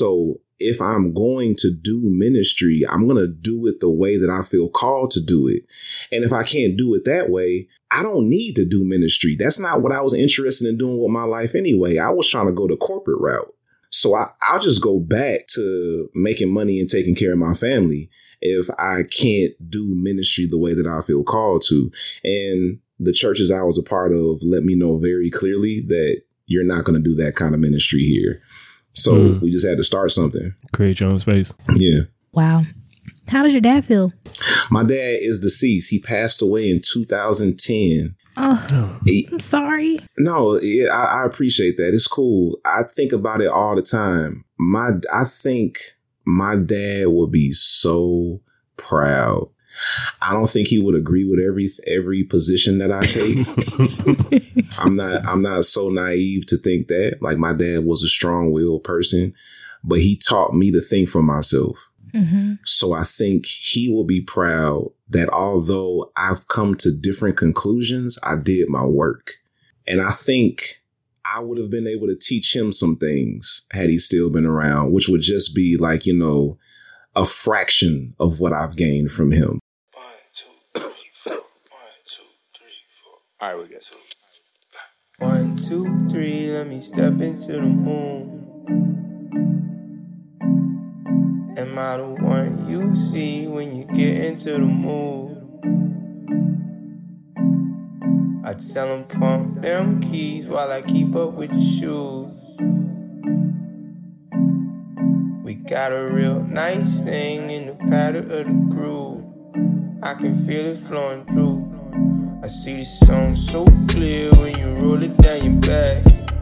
So if I'm going to do ministry, I'm going to do it the way that I feel called to do it. And if I can't do it that way, I don't need to do ministry. That's not what I was interested in doing with my life anyway. I was trying to go the corporate route. So I, I'll just go back to making money and taking care of my family if I can't do ministry the way that I feel called to. And the churches I was a part of let me know very clearly that you're not going to do that kind of ministry here. So mm. we just had to start something. Create your own space. Yeah. Wow. How does your dad feel? My dad is deceased. He passed away in 2010. Oh, he, I'm sorry. No, yeah, I, I appreciate that. It's cool. I think about it all the time. My, I think my dad would be so proud. I don't think he would agree with every every position that I take. I'm not I'm not so naive to think that. Like my dad was a strong willed person, but he taught me to think for myself. Mm-hmm. So I think he will be proud that although I've come to different conclusions, I did my work. And I think I would have been able to teach him some things had he still been around, which would just be like, you know, a fraction of what I've gained from him. One, two, three, four. One, two, three, four. All right, we got two. One, two, three, let me step into the moon. Am I the one you see when you get into the mood? I tell them pump them keys while I keep up with the shoes. We got a real nice thing in the pattern of the groove. I can feel it flowing through. I see the song so clear when you roll it down your back.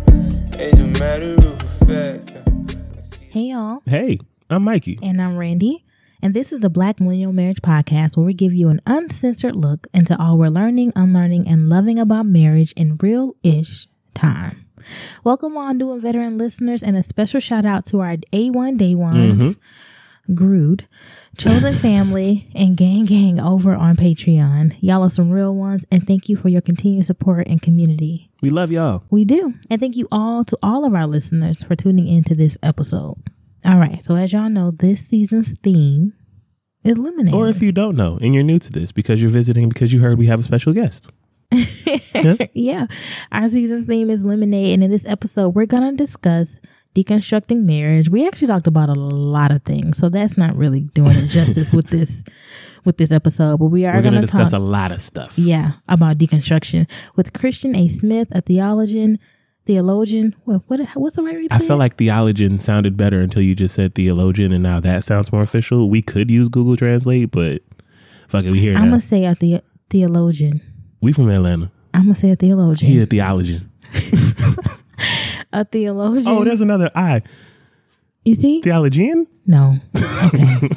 It's a matter of fact. Hey y'all. Hey, I'm Mikey. And I'm Randie. And this is the Black Millennial Marriage Podcast, where we give you an uncensored look into all we're learning, unlearning, and loving about marriage in real ish time. Welcome on new and veteran listeners, and a special shout out to our A1 Day Ones, mm-hmm. Grood, Chosen Family, and Gang Gang over on Patreon. Y'all are some real ones, and thank you for your continued support and community. We love y'all. We do. And thank you all to all of our listeners for tuning into this episode. All right. So as y'all know, this season's theme is lemonade. Or if you don't know and you're new to this because you're visiting because you heard we have a special guest. yeah. yeah. Our season's theme is lemonade. And in this episode, we're going to discuss deconstructing marriage. We actually talked about a lot of things. So that's not really doing it justice with this with this episode, but we are going to discuss talk, a lot of stuff. Yeah, about deconstruction with Kristian A. Smith, a theologian, theologian. What, what what's the right? I feel like theologian sounded better until you just said theologian, and now that sounds more official. We could use Google Translate, but fuck it, we here. I'm gonna say a the- theologian. We from Atlanta. I'm gonna say a theologian. He a theologian. a theologian. Oh, there's another I. You see? Theologian? No. Okay.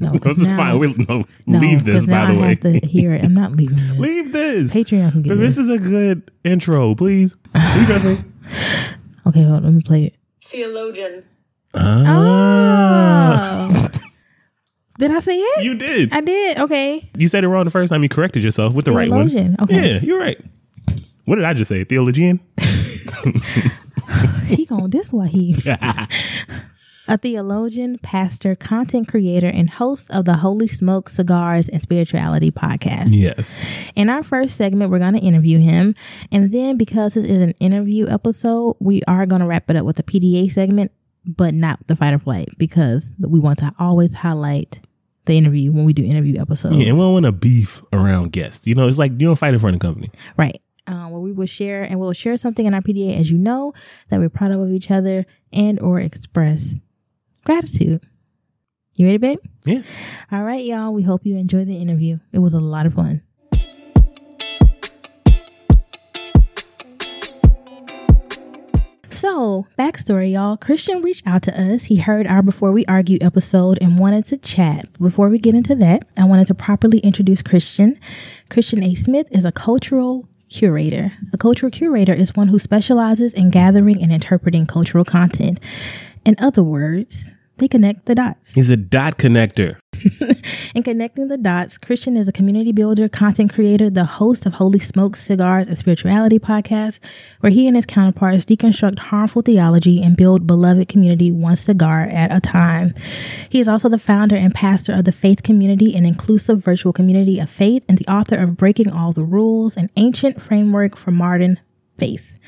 No, this is fine. We'll, no, no, leave this, by the I way. I have to hear it. I'm not leaving this. leave this. Patreon can get but this. This is a good intro, please. okay, hold on, let me play it. Theologian. Ah. Oh. Did I say it? You did. I did. Okay. You said it wrong the first time. You corrected yourself with the Theologian. right one. Theologian. Okay. Yeah, you're right. What did I just say? Theologian? he going this way he a theologian, pastor, content creator, and host of the Holy Smoke Cigars and Spirituality podcast. Yes. In our first segment, we're going to interview him. And then, because this is an interview episode, we are going to wrap it up with a PDA segment, but not the fight or flight because we want to always highlight the interview when we do interview episodes. Yeah, and we don't want to beef around guests. You know, it's like you don't fight in front of the company. Right. Um, where we will share and we'll share something in our PDA, as you know, that we're proud of each other and or express gratitude. You ready, babe? Yeah. All right, y'all. We hope you enjoyed the interview. It was a lot of fun. So, backstory, y'all. Kristian reached out to us. He heard our Before We Argue episode and wanted to chat. Before we get into that, I wanted to properly introduce Kristian. Kristian A. Smith is a cultural curator. A cultural curator is one who specializes in gathering and interpreting cultural content. In other words, they connect the dots. He's a dot connector. In connecting the dots, Kristian is a community builder, content creator, the host of Holy Smoke Cigars and Spirituality podcast, where he and his counterparts deconstruct harmful theology and build beloved community one cigar at a time. He is also the founder and pastor of the Faith Community, an inclusive virtual community of faith, and the author of Breaking All the Rules, an ancient framework for modern faith.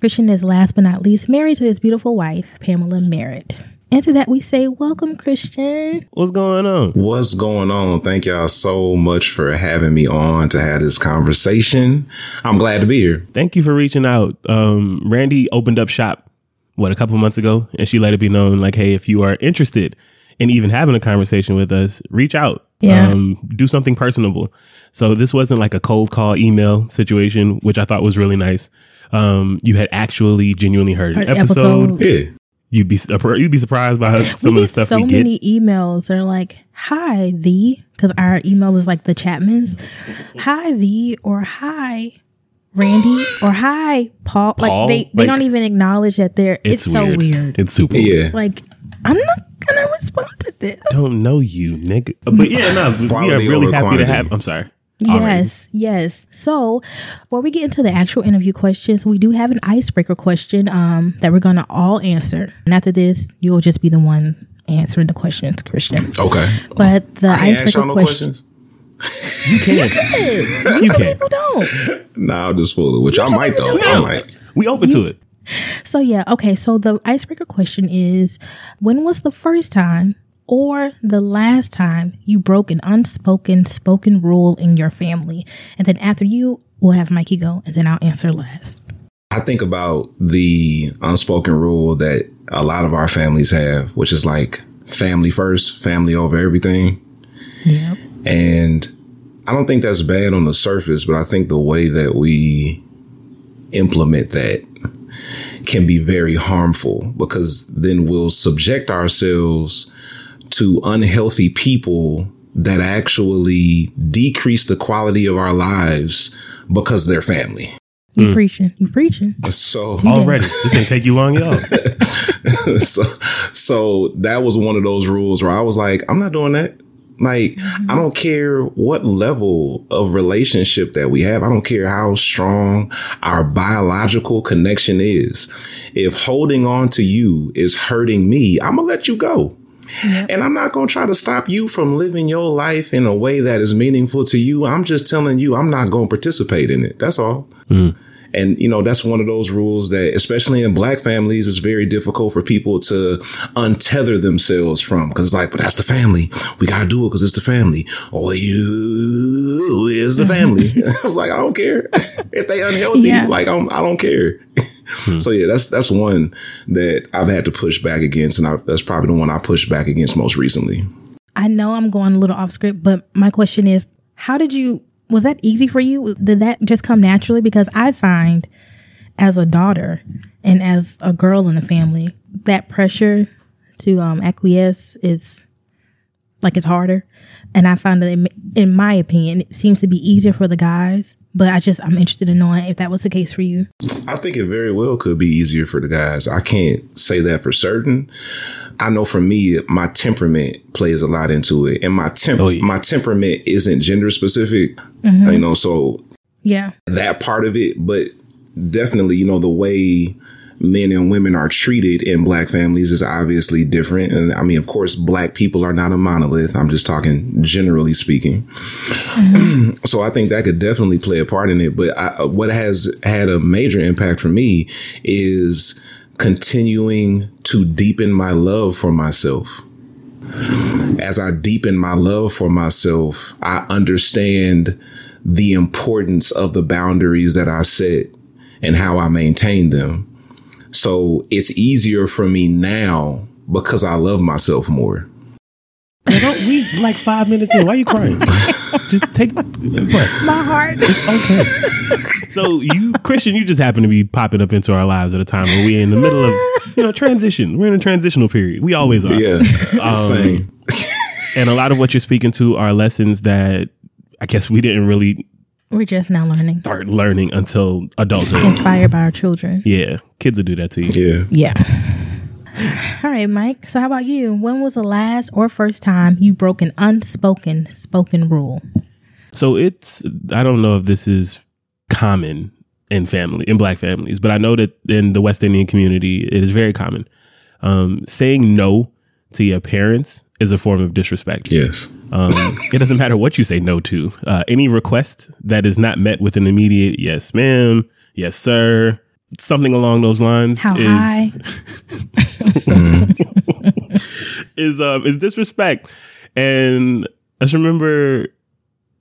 Kristian is last but not least married to his beautiful wife, Pamela Merritt. And to that we say, welcome, Kristian. What's going on? What's going on? Thank y'all so much for having me on to have this conversation. I'm glad to be here. Thank you for reaching out. Um, Randie opened up shop, what, a couple months ago, and she let it be known, like, hey, if you are interested in even having a conversation with us, reach out. Yeah. Um, do something personable. So this wasn't like a cold call email situation, which I thought was really nice. Um, you had actually genuinely heard an episode. episode. Yeah. You'd be you'd be surprised by some we of the stuff so we get. So many emails. They're like, "Hi, the," because our email is like the Chapmans. Hi, the, or hi, Randie, or hi, Paul. Paul? Like they they Like- don't even acknowledge that they're. It's, so weird. It's super. Yeah. Like I'm not gonna respond to this. Don't know you, nigga. But yeah, no, we are really over happy to have. I'm sorry. Alrighty. Yes, yes. So, before we get into the actual interview questions, we do have an icebreaker question um, that we're going to all answer. And after this, you'll just be the one answering the questions, Kristian. Okay. But the I can't ask icebreaker y'all no question. questions. You can. you can. People don't. Nah, I'm just fooling, which I might though. I might. We open to it. So, yeah, okay. So, the icebreaker question is When was the first time or the last time you broke an unspoken, spoken rule in your family? And then after you, we'll have Mikey go, and then I'll answer last. I think about the unspoken rule that a lot of our families have, which is like family first, family over everything. Yep. And I don't think that's bad on the surface, but I think the way that we implement that can be very harmful because then we'll subject ourselves to unhealthy people that actually decrease the quality of our lives because they're family. You mm. preaching. You preaching. So Already. This ain't take you long, y'all. so so that was one of those rules where I was like, I'm not doing that. Like, I mm-hmm. don't care what level of relationship that we have. I don't care how strong our biological connection is. If holding on to you is hurting me, I'm gonna let you go. And I'm not going to try to stop you from living your life in a way that is meaningful to you. I'm just telling you, I'm not going to participate in it. That's all. Mm. And, you know, that's one of those rules that, especially in black families, is very difficult for people to untether themselves from. Cause it's like, but that's the family. We got to do it because it's the family. Or you is the family. I was like, I don't care if they unhealthy. Yeah. Like, I'm, I don't care. So yeah, that's that's one that I've had to push back against, and I, that's probably the one I pushed back against most recently. I know I'm going a little off script, but my question is, how did you? Was that easy for you? Did that just come naturally? Because I find, as a daughter and as a girl in the family, that pressure to um, acquiesce is like it's harder, and I find that, it, in my opinion, it seems to be easier for the guys. But I just I'm interested in knowing if that was the case for you. I think it very well could be easier for the guys. I can't say that for certain. I know for me, my temperament plays a lot into it, and my temp Oh, yeah. my temperament isn't gender specific. Mm-hmm. You know, so Yeah, that part of it, but definitely, you know, the way men and women are treated in black families is obviously different. And I mean, of course, black people are not a monolith. I'm just talking generally speaking. so I think that could definitely play a part in it. But I, what has had a major impact for me is continuing to deepen my love for myself as I deepen my love for myself, I understand the importance of the boundaries that I set and how I maintain them. So it's easier for me now because I love myself more. Girl, don't we like five minutes in? Why are you crying? just take a breath. my heart. Okay. So you, Kristian, you just happen to be popping up into our lives at a time where we're in the middle of, you know, transition. We're in a transitional period. We always are. Yeah, um, same. And a lot of what you're speaking to are lessons that I guess we didn't really We're just now learning, start learning until adulthood. inspired by our children. Yeah, kids will do that to you. Yeah, Yeah. All right, Mike. So, how about you? When was the last or first time you broke an unspoken spoken rule? So it's I don't know if this is common in family in black families, but I know that in the West Indian community it is very common. Um, saying no to your parents is a form of disrespect. Yes. Um, it doesn't matter what you say no to. Uh, any request that is not met with an immediate yes, ma'am, yes, sir, something along those lines How is high? is um is disrespect. And I just remember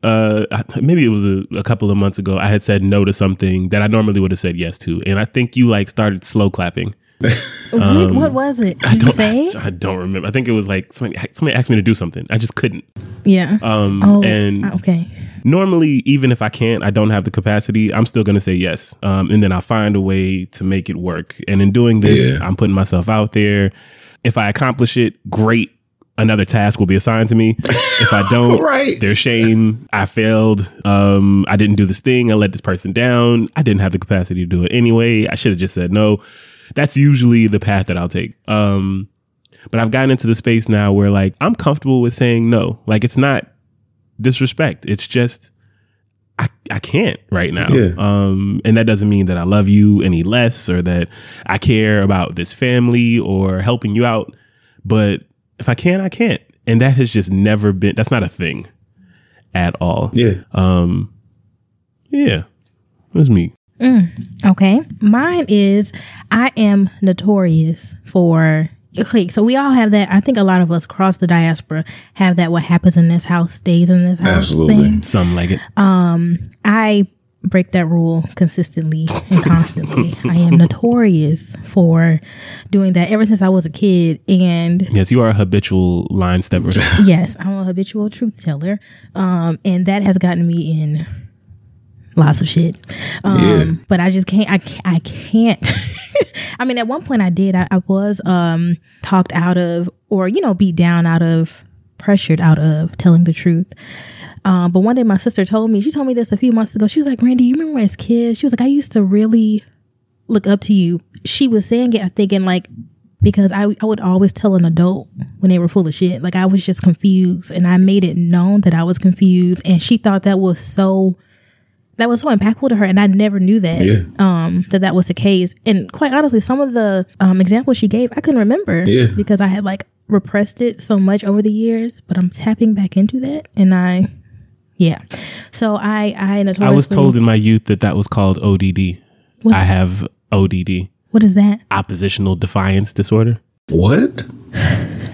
uh maybe it was a, a couple of months ago I had said no to something that I normally would have said yes to. And I think you like started slow clapping. What, what was it? Did you Don't- say? I don't remember. I think it was like somebody, somebody asked me to do something. I just couldn't. Yeah. Um oh, and okay. normally even if i can't i don't have the capacity i'm still going to say yes um, and then i'll find a way to make it work and in doing this Yeah. i'm putting myself out there if i accomplish it great another task will be assigned to me if i don't Right. there's shame i failed um, i didn't do this thing i let this person down i didn't have the capacity to do it anyway i should have just said no that's usually the path that i'll take um, but i've gotten into the space now where like i'm comfortable with saying no like it's not disrespect. It's just I I can't right now. Yeah. Um and that doesn't mean that I love you any less or that I care about this family or helping you out. But if I can, I can't. And that has just never been that's not a thing at all. Yeah. Um, yeah. That's me. Okay. Mine is I am notorious for okay, so we all have that. I think a lot of us across the diaspora have that what happens in this house stays in this house. Absolutely. thing. Something like it. Um I break that rule consistently and constantly. I am notorious for doing that ever since I was a kid. And yes, you are a habitual line stepper. yes, I'm a habitual truth teller. Um, and that has gotten me in lots of shit. Um, Yeah. but I just can't, I can't, I can't. I mean, at one point I did, I, I was, um, talked out of, or, you know, beat down out of, pressured out of telling the truth. Um, but one day my sister told me, she told me this a few months ago. She was like, Randie, you remember as kids? She was like, I used to really look up to you. She was saying it, I thinking like, because I, I would always tell an adult when they were full of shit. Like I was just confused and I made it known that I was confused. And she thought that was so, that was so impactful to her. And I never knew that, Yeah. um, that that was the case. And quite honestly, some of the, um, examples she gave, I couldn't remember Yeah. because I had like repressed it so much over the years, but I'm tapping back into that. And I, yeah. So I, I notoriously, I was told in my youth that that was called ODD. What's- I have ODD, what is that? oppositional defiance disorder. What?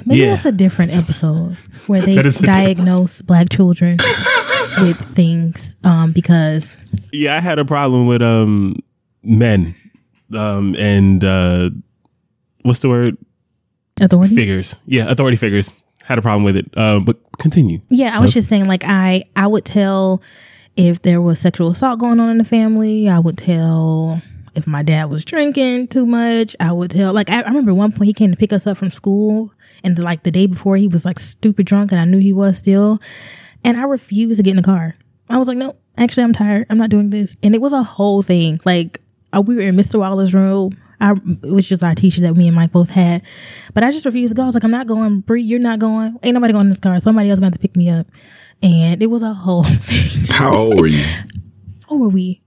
Maybe Yeah. that's a different episode where they That is a different- diagnose black children with things um, because Yeah, I had a problem with um men um and uh what's the word authority. figures. Yeah, authority figures. Had a problem with it. Um but continue. Yeah, I was just saying, like I, I would tell if there was sexual assault going on in the family. I would tell if my dad was drinking too much. I would tell. Like I, I remember one point he came to pick us up from school, and the, like the day before he was like stupid drunk, and I knew he was still, and I refused to get in the car. I was like, no, actually, I'm tired. I'm not doing this, and it was a whole thing. Like uh, we were in Mr. Waller's room. I, it was just our teacher that me and Mike both had. But I just refused to go. I was like, I'm not going. Bree, you're not going. Ain't nobody going in this car. Somebody else going to pick me up. And it was a whole thing. How old were you? How old were we?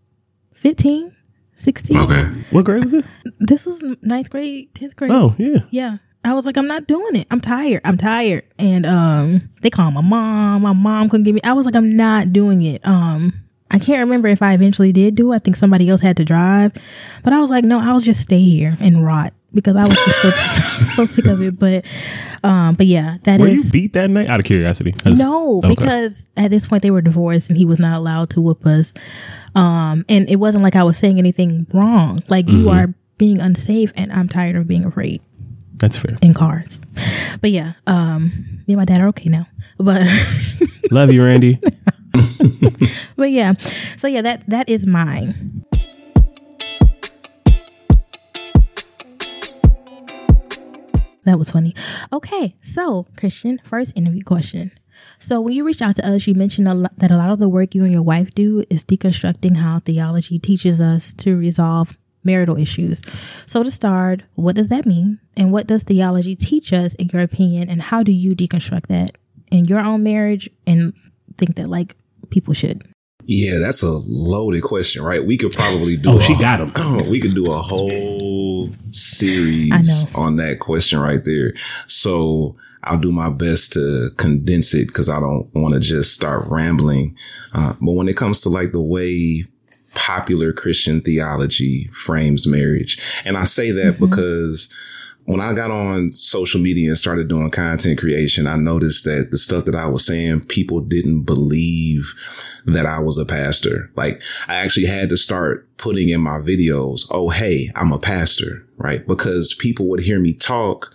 15? 16? Okay. What grade was this? This was ninth grade, 10th grade. Oh, yeah. Yeah. I was like, I'm not doing it. I'm tired. I'm tired. And um they called my mom. My mom couldn't give me I was like, I'm not doing it. Um I can't remember if I eventually did do. it. I think somebody else had to drive. But I was like, no, I'll just stay here and rot because I was just so, so sick of it. But um but yeah, that is Were you beat that night? Out of curiosity. Just- no, Okay. because at this point they were divorced and he was not allowed to whoop us. Um, and it wasn't like I was saying anything wrong. Like you Mm-hmm. are being unsafe, and I'm tired of being afraid That's fair. in cars. But yeah, um, me and my dad are okay now. But Love you, Randie. but yeah, so yeah, that that is mine. That was funny. Okay, so Kristian, first interview question. So when you reached out to us, you mentioned a lot, that a lot of the work you and your wife do is deconstructing how theology teaches us to resolve marital issues. So, to start, what does that mean? And what does theology teach us, in your opinion? And how do you deconstruct that in your own marriage and think that like people should? Yeah, that's a loaded question, right? We could probably do. Oh, a- she got him. Oh, we could do a whole series on that question right there. So I'll do my best to condense it because I don't want to just start rambling. Uh, but when it comes to like the way popular Christian theology frames marriage, and I say that mm-hmm. because when I got on social media and started doing content creation, I noticed that the stuff that I was saying, people didn't believe that I was a pastor. Like I actually had to start putting in my videos, oh, hey, I'm a pastor, right? Because people would hear me talk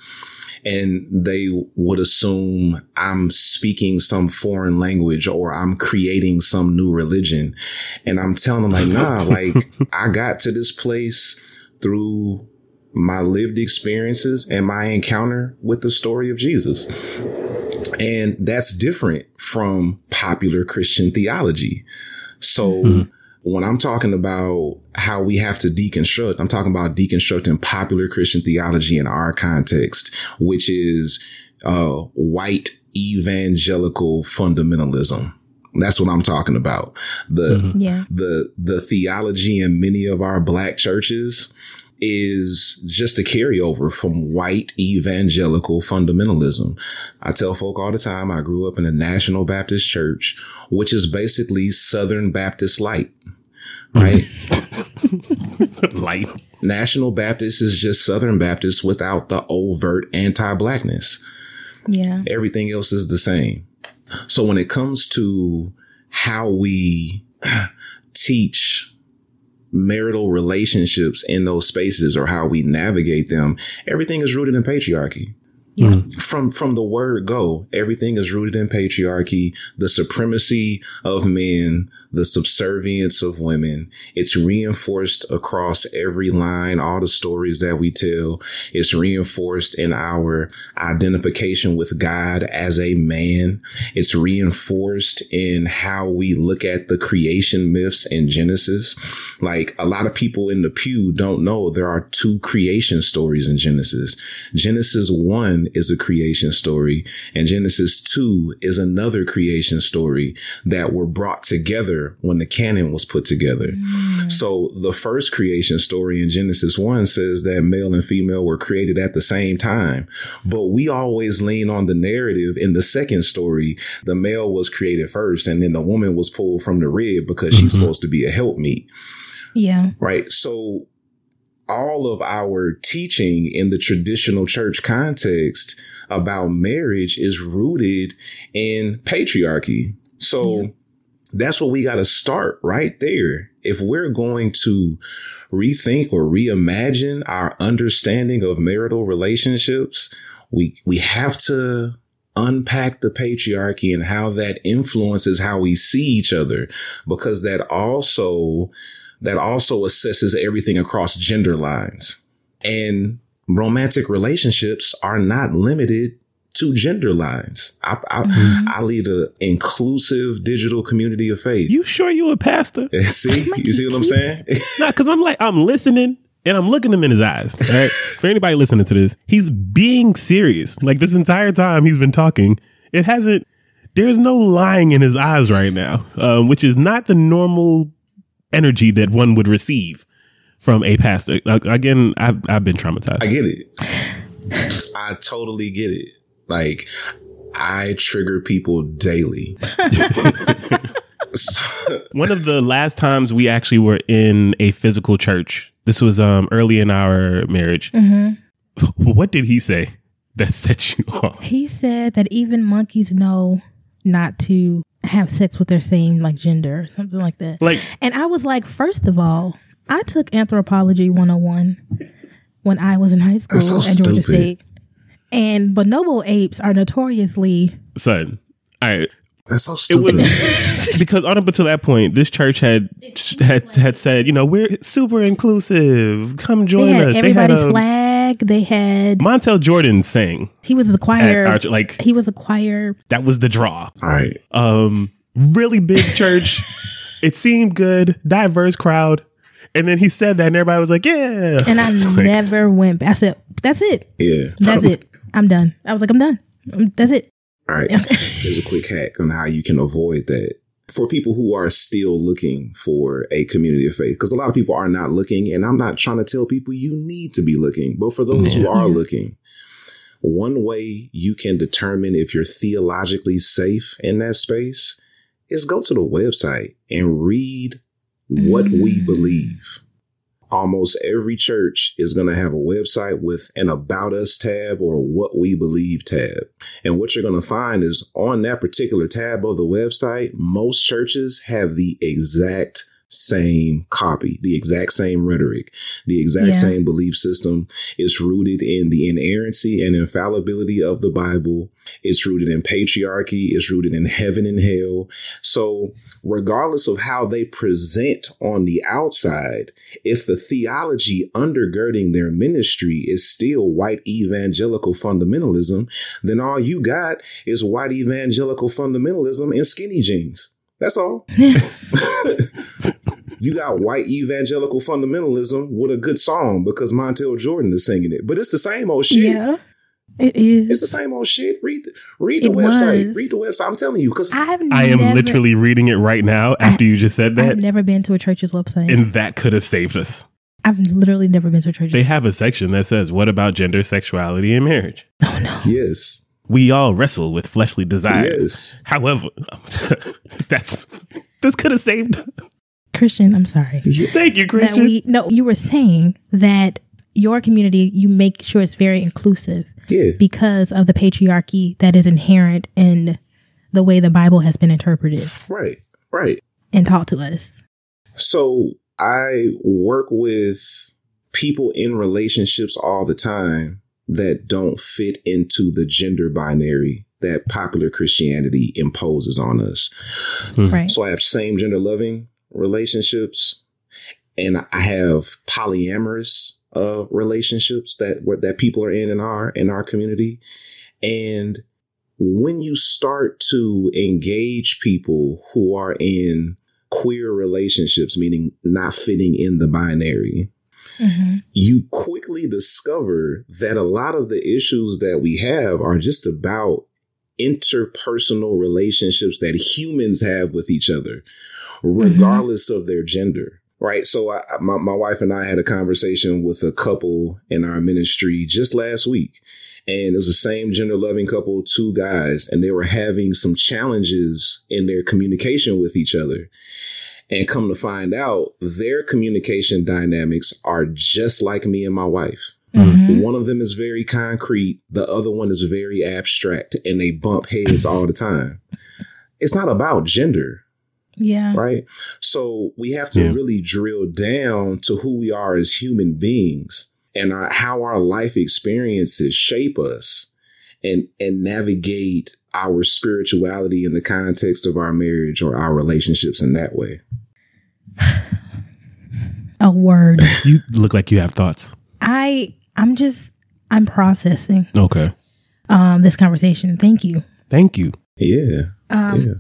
and they would assume I'm speaking some foreign language or I'm creating some new religion. And I'm telling them like, nah, like I got to this place through my lived experiences and my encounter with the story of Jesus. And that's different from popular Christian theology. So mm-hmm. When I'm talking about how we have to deconstruct, I'm talking about deconstructing popular Christian theology in our context, which is uh, white evangelical fundamentalism. That's what I'm talking about. The Yeah. the the theology in many of our black churches is just a carryover from white evangelical fundamentalism. I tell folk all the time I grew up in a National Baptist church, which is basically Southern Baptist light. Mm-hmm. Right? Light. National Baptist is just Southern Baptist without the overt anti-blackness. Yeah. Everything else is the same. So when it comes to how we teach marital relationships in those spaces or how we navigate them, everything is rooted in patriarchy. Yeah. Mm. From from the word go, everything is rooted in patriarchy, the supremacy of men, the subservience of women. It's reinforced across every line, all the stories that we tell. It's reinforced in our identification with God as a man. It's reinforced in how we look at the creation myths in Genesis. Like a lot of people in the pew don't know there are two creation stories in Genesis. Genesis 1 is a creation story and Genesis 2 is another creation story that were brought together when the canon was put together. Mm. So the first creation story in Genesis 1 says that male and female were created at the same time. But we always lean on the narrative in the second story. The male was created first and then the woman was pulled from the rib because she's mm-hmm. supposed to be a helpmeet Yeah. right? So all of our teaching in the traditional church context about marriage is rooted in patriarchy. So that's what we got to start right there. If we're going to rethink or reimagine our understanding of marital relationships, we, we have to unpack the patriarchy and how that influences how we see each other because that also that also assesses everything across gender lines. And romantic relationships are not limited to gender lines. I, I, I lead an inclusive digital community of faith. You sure you a pastor? see, you see what I'm saying? Not because I'm like I'm listening and I'm looking him in his eyes. All right. For anybody listening to this, he's being serious. Like this entire time he's been talking, it hasn't. There's no lying in his eyes right now, um, which is not the normal energy that one would receive from a pastor. Again, I've I've been traumatized. I get it. I totally get it. Like I trigger people daily. One of the last times we actually were in a physical church. This was um early in our marriage. What did he say that set you off? He said that even monkeys know not to have sex with their same like gender or something like that. Like And I was like, first of all, I took anthropology 101 when I was in high school That's so at Georgia stupid. State. And bonobo apes are notoriously son. All right. That's so It stupid. was because on up until that point, this church had had had said, you know, we're super inclusive. Come join they had us. everybody's they had a, flag. They had Montel Jordan sang he was a at choir. our, like he was a choir. that was the draw. Right. Um, really big church. it seemed good, diverse crowd, And then he said that, and everybody was like, "Yeah." And I like, never went back. I said, that's it. Yeah. That's it. I'm done. I was like, I'm done. Um, That's it. All right. Here's a quick hack on how you can avoid that. For people who are still looking for a community of faith, because a lot of people are not looking, and I'm not trying to tell people you need to be looking, but for those who are looking, one way you can determine if you're theologically safe in that space is go to the website and read what we Mm. believe. Almost every church is going to have a website with an About Us tab or What We Believe tab. And what you're going to find is on that particular tab of the website, most churches have the exact same copy, the exact same rhetoric, the exact Yeah. same belief system. It's rooted in the inerrancy and infallibility of the Bible. It's rooted in patriarchy. It's rooted in heaven and hell. So, regardless of how they present on the outside, if the theology undergirding their ministry is still white evangelical fundamentalism, then all you got is white evangelical fundamentalism in skinny jeans. That's all. you got white evangelical fundamentalism with a good song because Montel Jordan is singing it. But it's the same old shit. Yeah, it is. It's the same old shit. Read the, read the It website. was. Read the website. I'm telling you, because I have I am never, literally reading it right now after you just said that, I've never been to a church's website. and that could have saved us. I've literally never been to a church's. They have a section that says, "What about gender, sexuality, and marriage?" oh no. yes, We all wrestle with fleshly desires. yes, However, that's this could have saved. Kristian, I'm sorry. Thank you, That Kristian. we no, you were saying that your community you make sure it's very inclusive yeah, because of the patriarchy that is inherent in the way the Bible has been interpreted right, right. and taught to us. So I work with people in relationships all the time that don't fit into the gender binary that popular Christianity imposes on us. Right. So I have same gender loving relationships and I have polyamorous uh relationships that where- that people are in in our in our community and when you start to engage people who are in queer relationships meaning not fitting in the binary hmm you quickly discover that a lot of the issues that we have are just about interpersonal relationships that humans have with each other, regardless of their gender. Right. So I, my, my wife and I had a conversation with a couple in our ministry just last week. And it was the same gender loving couple, two guys, and they were having some challenges in their communication with each other. And come to find out, their communication dynamics are just like me and my wife. hmm One of them is very concrete, the other one is very abstract, and they bump heads all the time. It's not about gender, Yeah. right? So we have to Yeah. really drill down to who we are as human beings and our, how our life experiences shape us and and navigate our spirituality in the context of our marriage or our relationships in that way. A word. You look like you have thoughts. I I'm just I'm processing Okay. um this conversation. Thank you. Thank you. Yeah. Um Yeah.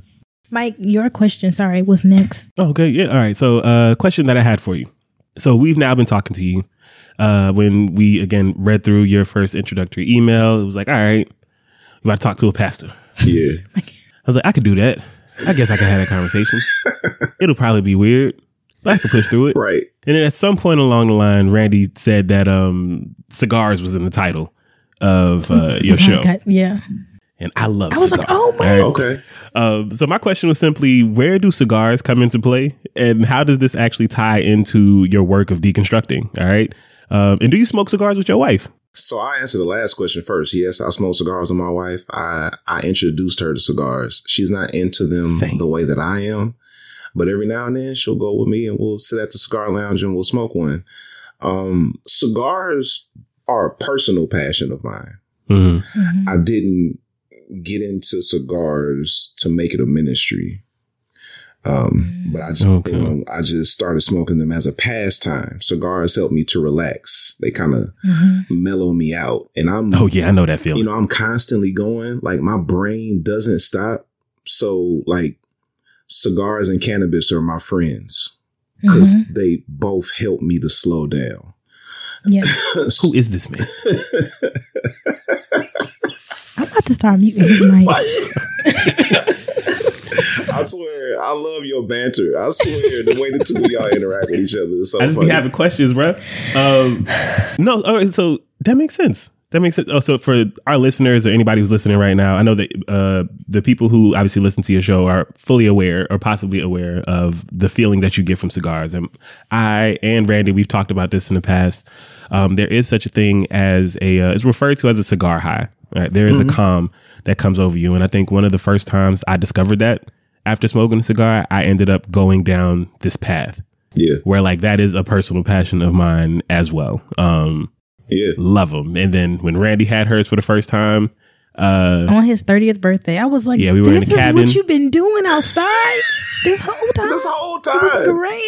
Mike, your question, sorry, was next. Okay. Yeah. All right. So, uh, question that I had for you. So we've now been talking to you. Uh, when we again read through your first introductory email, it was like, all right, you got to talk to a pastor. Yeah. I was like, I could do that. I guess I could have that conversation. It'll probably be weird, but I could push through it. Right. And then at some point along the line, Randie said that um, cigars was in the title of uh, your show, Okay, yeah. and I love. I was cigars. like, oh my- All right? Okay. Um, so my question was simply, where do cigars come into play, and how does this actually tie into your work of deconstructing? All right, um, and do you smoke cigars with your wife? So I answer the last question first. Yes, I smoke cigars with my wife. I, I introduced her to cigars. She's not into them Same. the way that I am, but every now and then she'll go with me and we'll sit at the cigar lounge and we'll smoke one. Um, cigars are a personal passion of mine. Mm-hmm. Mhm. I didn't get into cigars to make it a ministry. Um, but I just, Okay. you know, I just started smoking them as a pastime. Cigars help me to relax. They kind of Mhm. mellow me out. And I'm, Oh yeah, I know that feeling. you know, I'm constantly going, like my brain doesn't stop. So like cigars and cannabis are my friends. because they both help me to slow down. Yeah. Who is this man? I'm about to start muting his mic. I swear, I love your banter. I swear, the way the two of y'all interact with each other is so I just funny. be having questions, bro. Um, no, all right, so that makes sense. That makes sense. Oh, so for our listeners or anybody who's listening right now, I know that uh, the people who obviously listen to your show are fully aware or possibly aware of the feeling that you get from cigars. And I and Randie, we've talked about this in the past. Um, there is such a thing as a, uh, it's referred to as a cigar high. Right? There is a calm that comes over you. And I think one of the first times I discovered that after smoking a cigar, I ended up going down this path yeah, where like that is a personal passion of mine as well. Um, yeah. love them. And then when Randie had hers for the first time, uh, On his 30th birthday, I was like, Yeah, we were in this the is cabin. what you've been doing outside this whole time. This whole It was time. great.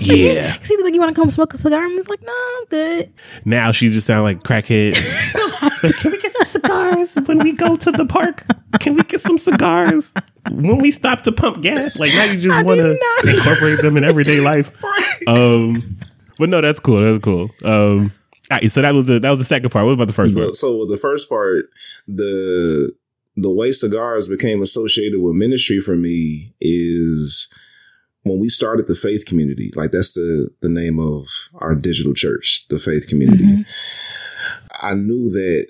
Yeah. He was like, you want to come smoke a cigar? I was like, no, I'm good. now she just sound like crackhead. Can we get some cigars when we go to the park? Can we get some cigars when we stop to pump gas? Like now you just want to incorporate them in everyday life. Um, but no, that's cool. That's cool. Um, all right, so that was the that was the second part. What about the first part? So the first part, the the way cigars became associated with ministry for me is when we started the faith community. Like that's the the name of our digital church, the faith community. I knew that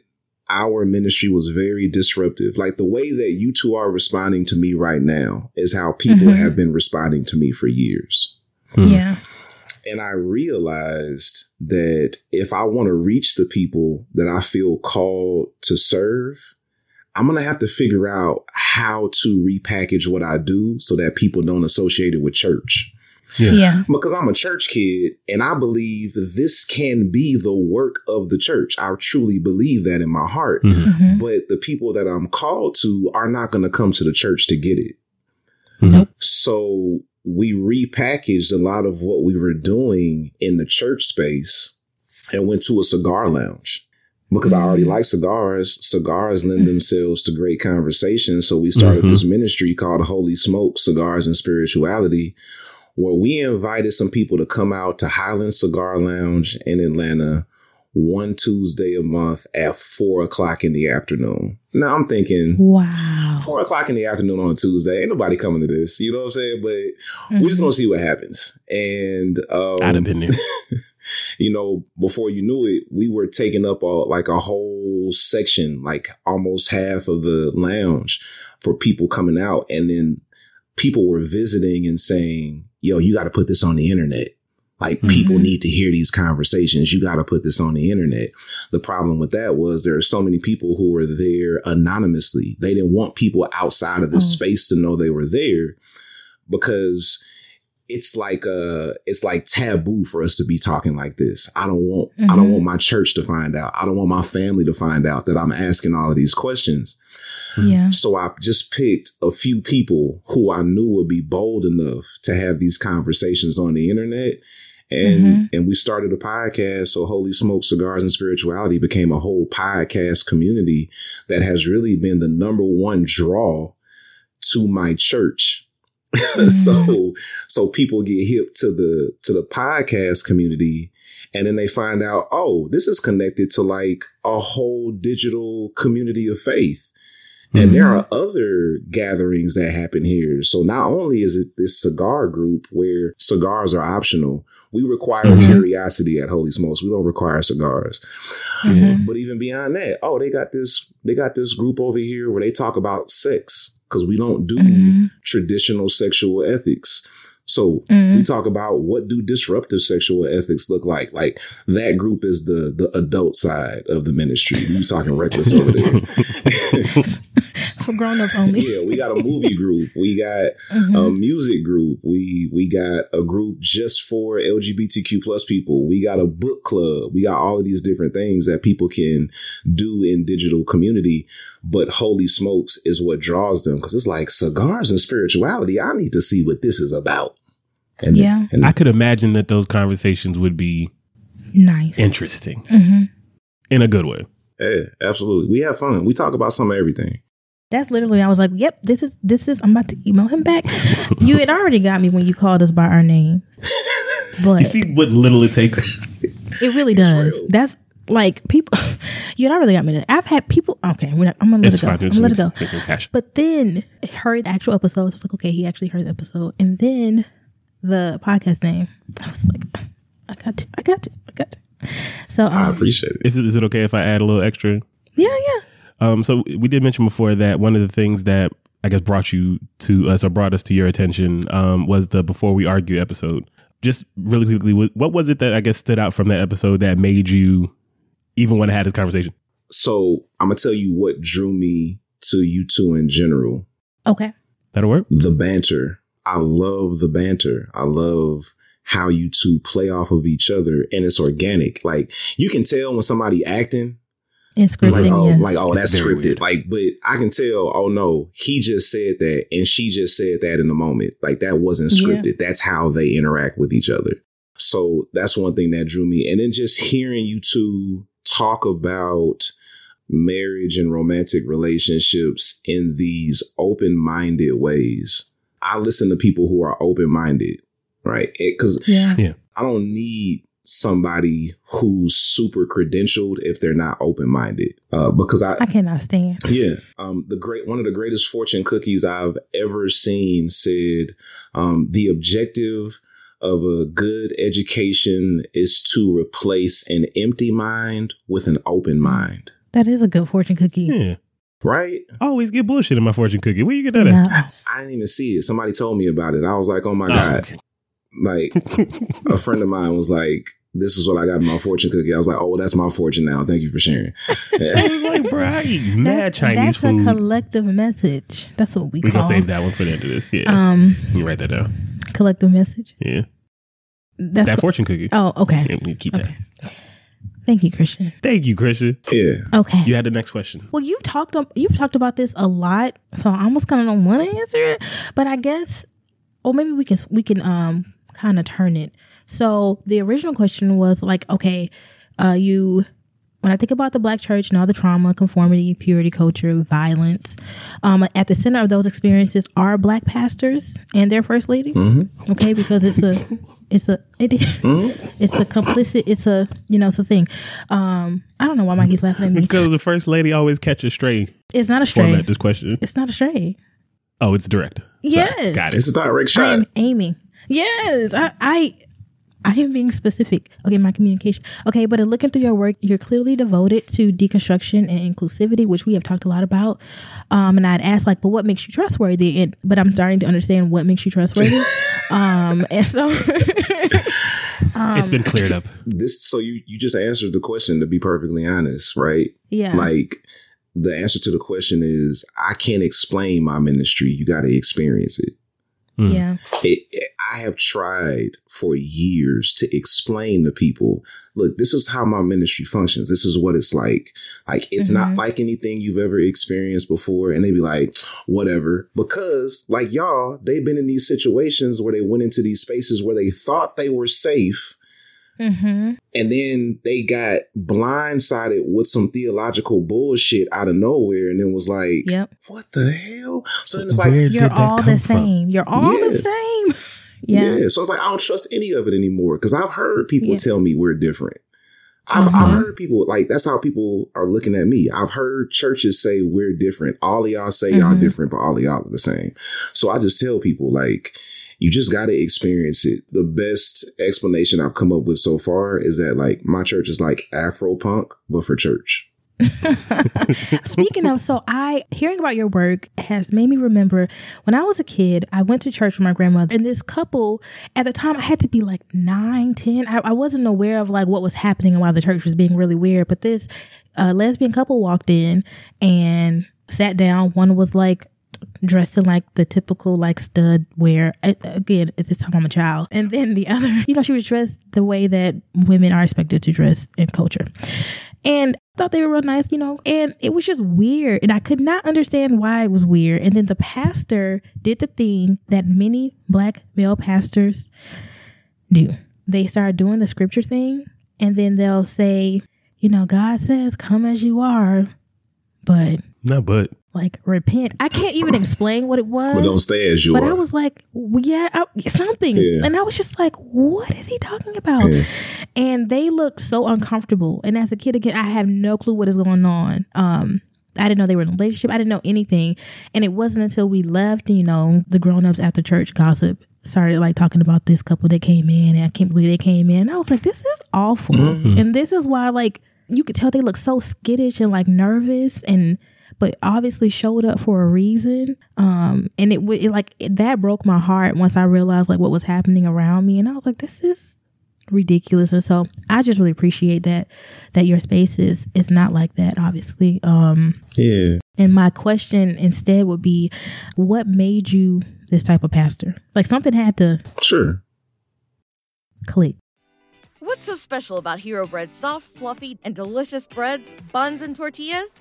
our ministry was very disruptive. Like the way that you two are responding to me right now is how people Mhm. have been responding to me for years. Mhm. Yeah. And I realized that if I want to reach the people that I feel called to serve, I'm going to have to figure out how to repackage what I do so that people don't associate it with church. Yeah. Yeah. Because I'm a church kid and I believe this can be the work of the church. I truly believe that in my heart. Mhm. Mhm. But the people that I'm called to are not going to come to the church to get it. Mhm. So we repackaged a lot of what we were doing in the church space and went to a cigar lounge. Because I already like cigars. Cigars lend themselves to great conversation. So we started Mhm. this ministry called Holy Smoke Cigars and Spirituality, where we invited some people to come out to Highland Cigar Lounge in Atlanta one Tuesday a month at four o'clock in the afternoon. Now I'm thinking, Wow. Four o'clock in the afternoon on a Tuesday. Ain't nobody coming to this. You know what I'm saying? But we just gonna see what happens. And um, I'd have been there. you know, before you knew it, we were taking up a, like a whole section, like almost half of the lounge for people coming out. And then people were visiting and saying, yo, you got to put this on the internet. Like people Mhm. need to hear these conversations. You got to put this on the internet. The problem with that was there are so many people who were there anonymously. They didn't want people outside of the Oh. space to know they were there because it's like uh it's like taboo for us to be talking like this. I don't want I don't Mhm. want my church to find out. I don't want my family to find out that I'm asking all of these questions. Yeah. So I just picked a few people who I knew would be bold enough to have these conversations on the internet. And Mhm. and we started a podcast. So Holy Smoke Cigars and Spirituality became a whole podcast community that has really been the number one draw to my church. so so people get hip to the to the podcast community and then they find out, oh, this is connected to like a whole digital community of faith. And there are other gatherings that happen here. So not only is it this cigar group where cigars are optional, we require Mhm. curiosity at Holy Smokes. We don't require cigars. Mhm. But even beyond that, oh, they got this they got this group over here where they talk about sex because we don't do Mhm. traditional sexual ethics. So Mhm. we talk about what do disruptive sexual ethics look like. Like that group is the the adult side of the ministry. We talking reckless over there. For grown ups only. yeah, we got a movie group. We got Mhm. a music group. We we got a group just for LGBTQ plus people. We got a book club. We got all of these different things that people can do in digital community. But Holy Smokes is what draws them because it's like cigars and spirituality. I need to see what this is about. And Yeah. and I could imagine that those conversations would be nice. interesting hmm in a good way. yeah, absolutely. We have fun. We talk about some of everything. That's literally. I was like, "Yep, this is this is." I'm about to email him back. you had already got me when you called us by our names. But You see what little it takes. it really does. real. That's like people. You know, really got me. There. I've had people. Okay, we're not, I'm gonna let It's it go. fine. I'm gonna let it go. But then I heard the actual episodes. I was like, okay, he actually heard the episode. And then the podcast name. I was like, I got to, I got to, I got to. So I um, appreciate it. Is it, is it okay if I add a little extra? yeah, yeah. Um, so we did mention before that one of the things that I guess brought you to us or brought us to your attention um, was the before we argue episode. Just really quickly, what was it that I guess stood out from that episode that made you even want to have this conversation? So I'm gonna tell you what drew me to you two in general. Okay. That'll work. The banter. I love the banter. I love how you two play off of each other and it's organic. Like you can tell when somebody acting And scripting, like oh yes. like oh It's that's scripted weird. like but i can tell oh no he just said that and she just said that in the moment like that wasn't Yeah. scripted that's how they interact with each other so that's one thing that drew me and then just hearing you two talk about marriage and romantic relationships in these open-minded ways i listen to people who are open-minded right because yeah. I don't need somebody who's super credentialed if they're not open minded. Uh, because I, I cannot stand. yeah, um, the great one of the greatest fortune cookies I've ever seen said, um, the objective of a good education is to replace an empty mind with an open mind. That is a good fortune cookie. Yeah. Right? I always get bullshit in my fortune cookie. Where you get that at? I didn't even see it. Somebody told me about it. I was like, oh my Oh, God. okay. Like a friend of mine was like, this is what I got in my fortune cookie. I was like, oh, that's my fortune now. Thank you for sharing. I was like, bro, I eat mad That's, Chinese that's food. a collective message. That's what we We're call gonna save that one for the end of this. Yeah. um you write that down. collective message. Yeah. That's that what- fortune cookie. oh, okay. Yeah, we keep Okay. that. Thank you, Kristian. Thank you, Kristian. yeah. Okay. You had the next question. Well, you've talked you've talked about this a lot, so I almost kind of don't want to answer it. But I guess, or maybe we can we can um kind of turn it. So the original question was like, okay, uh, you when I think about the black church and all the trauma, conformity, purity culture, violence, um, at the center of those experiences are black pastors and their first ladies. Okay, because it's a it's a it, it's a complicit it's a you know it's a thing. Um, I don't know why Mikey's laughing at me. Because the first lady always catches stray It's not a stray. format this question. It's not a stray. Oh, it's direct. Sorry. Yes. Got it. It's a direct shot. I shot. am aiming. Yes, I, I, I am being specific. Okay, my communication. Okay, but in looking through your work, you're clearly devoted to deconstruction and inclusivity, which we have talked a lot about. Um, and I'd ask like, but what makes you trustworthy? And but I'm starting to understand what makes you trustworthy. um, and so it's been cleared up. this so you you just answered the question to be perfectly honest right yeah, like the answer to the question is i can't explain my ministry you got to experience it. Mm. yeah, it, it- I have tried for years to explain to people, look, this is how my ministry functions. This is what it's like. Like, it's not Mhm. like anything you've ever experienced before. And they be like, whatever. Because, like y'all, they've been in these situations where they went into these spaces where they thought they were safe. Mm-hmm. And then they got blindsided with some theological bullshit out of nowhere. And then was like, yep. what the hell? So then it's like, Where You're all come the from? same. You're all the same. Yeah. Yeah. So it's like I don't trust any of it anymore because I've heard people Yeah. tell me we're different. I've, I've Mhm. heard people like that's how people are looking at me. I've heard churches say we're different. All of y'all say y'all Mhm. different, but all of y'all are the same. So I just tell people like you just got to experience it. The best explanation I've come up with so far is that like my church is like Afro punk, but for church. Speaking of, so I hearing about your work has made me remember when I was a kid, I went to church with my grandmother, and this couple at the time I had to be like nine, ten. I, I wasn't aware of like what was happening and why the church was being really weird. But this uh, lesbian couple walked in and sat down. One was like dressed in like the typical like stud wear. Again, at this time I'm a child, and then the other, you know, she was dressed the way that women are expected to dress in culture. And I thought they were real nice, you know, and it was just weird. And I could not understand why it was weird. And then the pastor did the thing that many black male pastors do. They start doing the scripture thing, and then they'll say, you know, God says, come as you are, but No, but like repent. I can't even explain what it was. But don't stay as you But are. I was like, yeah, I, something. Yeah. And I was just like, what is he talking about? Yeah. And they looked so uncomfortable. And as a kid again, I have no clue what is going on. Um, I didn't know they were in a relationship. I didn't know anything. And it wasn't until we left, you know, the grown ups after church gossip started like talking about this couple that came in and I can't believe they came in. And I was like, this is awful. And this is why like you could tell they looked so skittish and like nervous and but obviously showed up for a reason. Um, and it, w- it like it, that broke my heart once I realized like what was happening around me, and I was like, this is ridiculous. And so I just really appreciate that that your space is is not like that, obviously. Um, yeah. and my question instead would be, what made you this type of pastor? Like something had to Sure. click. What's so special about Hero Bread's soft, fluffy, and delicious breads, buns, and tortillas?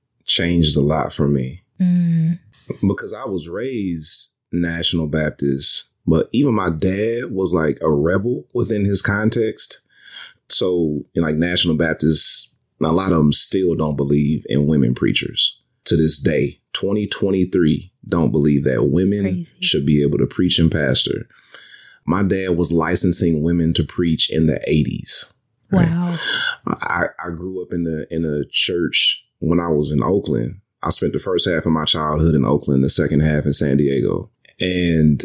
changed a lot for me Mm, because I was raised National Baptist, but even my dad was like a rebel within his context. So, in like National Baptists, a lot of them still don't believe in women preachers to this day. 2023 don't believe that women Crazy. should be able to preach and pastor. My dad was licensing women to preach in the 80s. wow. I, I grew up in the in a church when I was in Oakland. I spent the first half of my childhood in Oakland, the second half in San Diego. And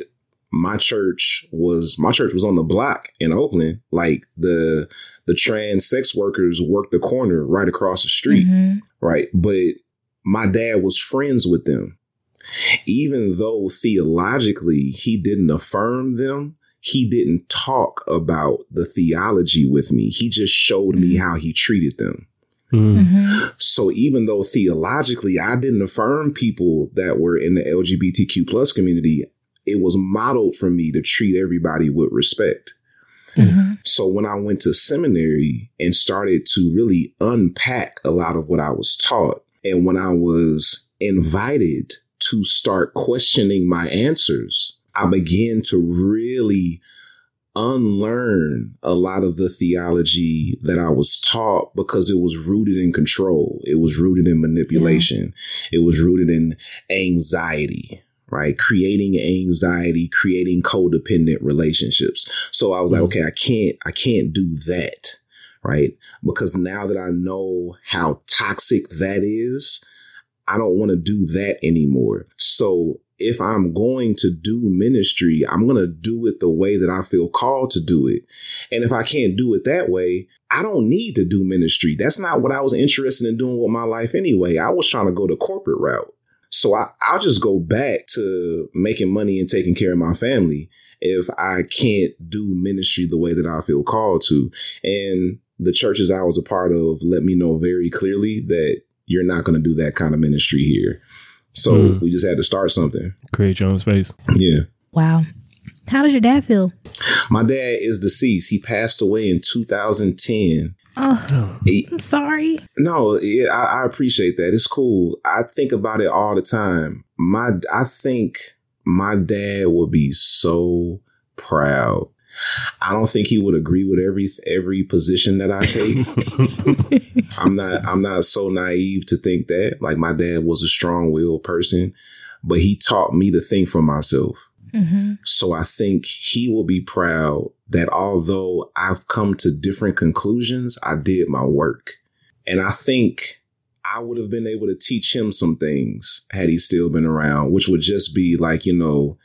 my church was my church was on the block in Oakland. Like the the trans sex workers worked the corner right across the street Mhm. right? But my dad was friends with them. Even though theologically he didn't affirm them, he didn't talk about the theology with me. He just showed me how he treated them. Mm. Mhm. So even though theologically I didn't affirm people that were in the LGBTQ plus community, it was modeled for me to treat everybody with respect. Mhm. So when I went to seminary and started to really unpack a lot of what I was taught, and when I was invited to start questioning my answers, I began to really unlearn a lot of the theology that I was taught because it was rooted in control. It was rooted in manipulation. It was rooted in anxiety, right? Creating anxiety, creating codependent relationships. So I was like, mm-hmm. okay, I can't, I can't do that, right? Because now that I know how toxic that is, I don't want to do that anymore. So if I'm going to do ministry, I'm going to do it the way that I feel called to do it. And if I can't do it that way, I don't need to do ministry. That's not what I was interested in doing with my life anyway. I was trying to go the corporate route. So I, I'll just go back to making money and taking care of my family if I can't do ministry the way that I feel called to. And the churches I was a part of let me know very clearly that you're not going to do that kind of ministry here. So Mm. we just had to start something. Create your own space. Yeah. Wow. How does your dad feel? My dad is deceased. He passed away in 2010. Oh, He- I'm sorry. no, yeah, I, I appreciate that. It's cool. I think about it all the time. My, I think my dad would be so proud. I don't think he would agree with every every position that I take. I'm not I'm not so naive to think that. Like my dad was a strong-willed person, but he taught me to think for myself. hmm So I think he will be proud that although I've come to different conclusions, I did my work. And I think I would have been able to teach him some things had he still been around, which would just be like, you know,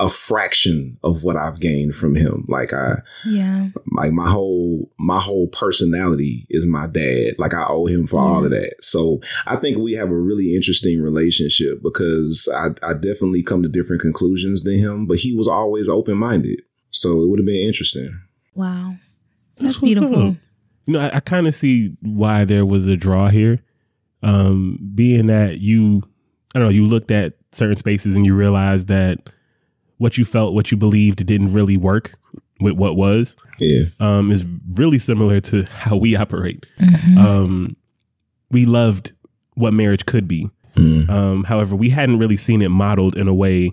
a fraction of what I've gained from him. Like I Yeah. like my whole my whole personality is my dad. Like I owe him for all of that. So I think we have a really interesting relationship because I, I definitely come to different conclusions than him, but he was always open minded. So it would have been interesting. Wow. That's That's beautiful. up. You know, I, I kind of see why there was a draw here. Um, being that you, I don't know, you looked at certain spaces and you realized that what you felt, what you believed didn't really work with what was, Yeah. um, is really similar to how we operate. Um, we loved what marriage could be. Mm. Um, however, we hadn't really seen it modeled in a way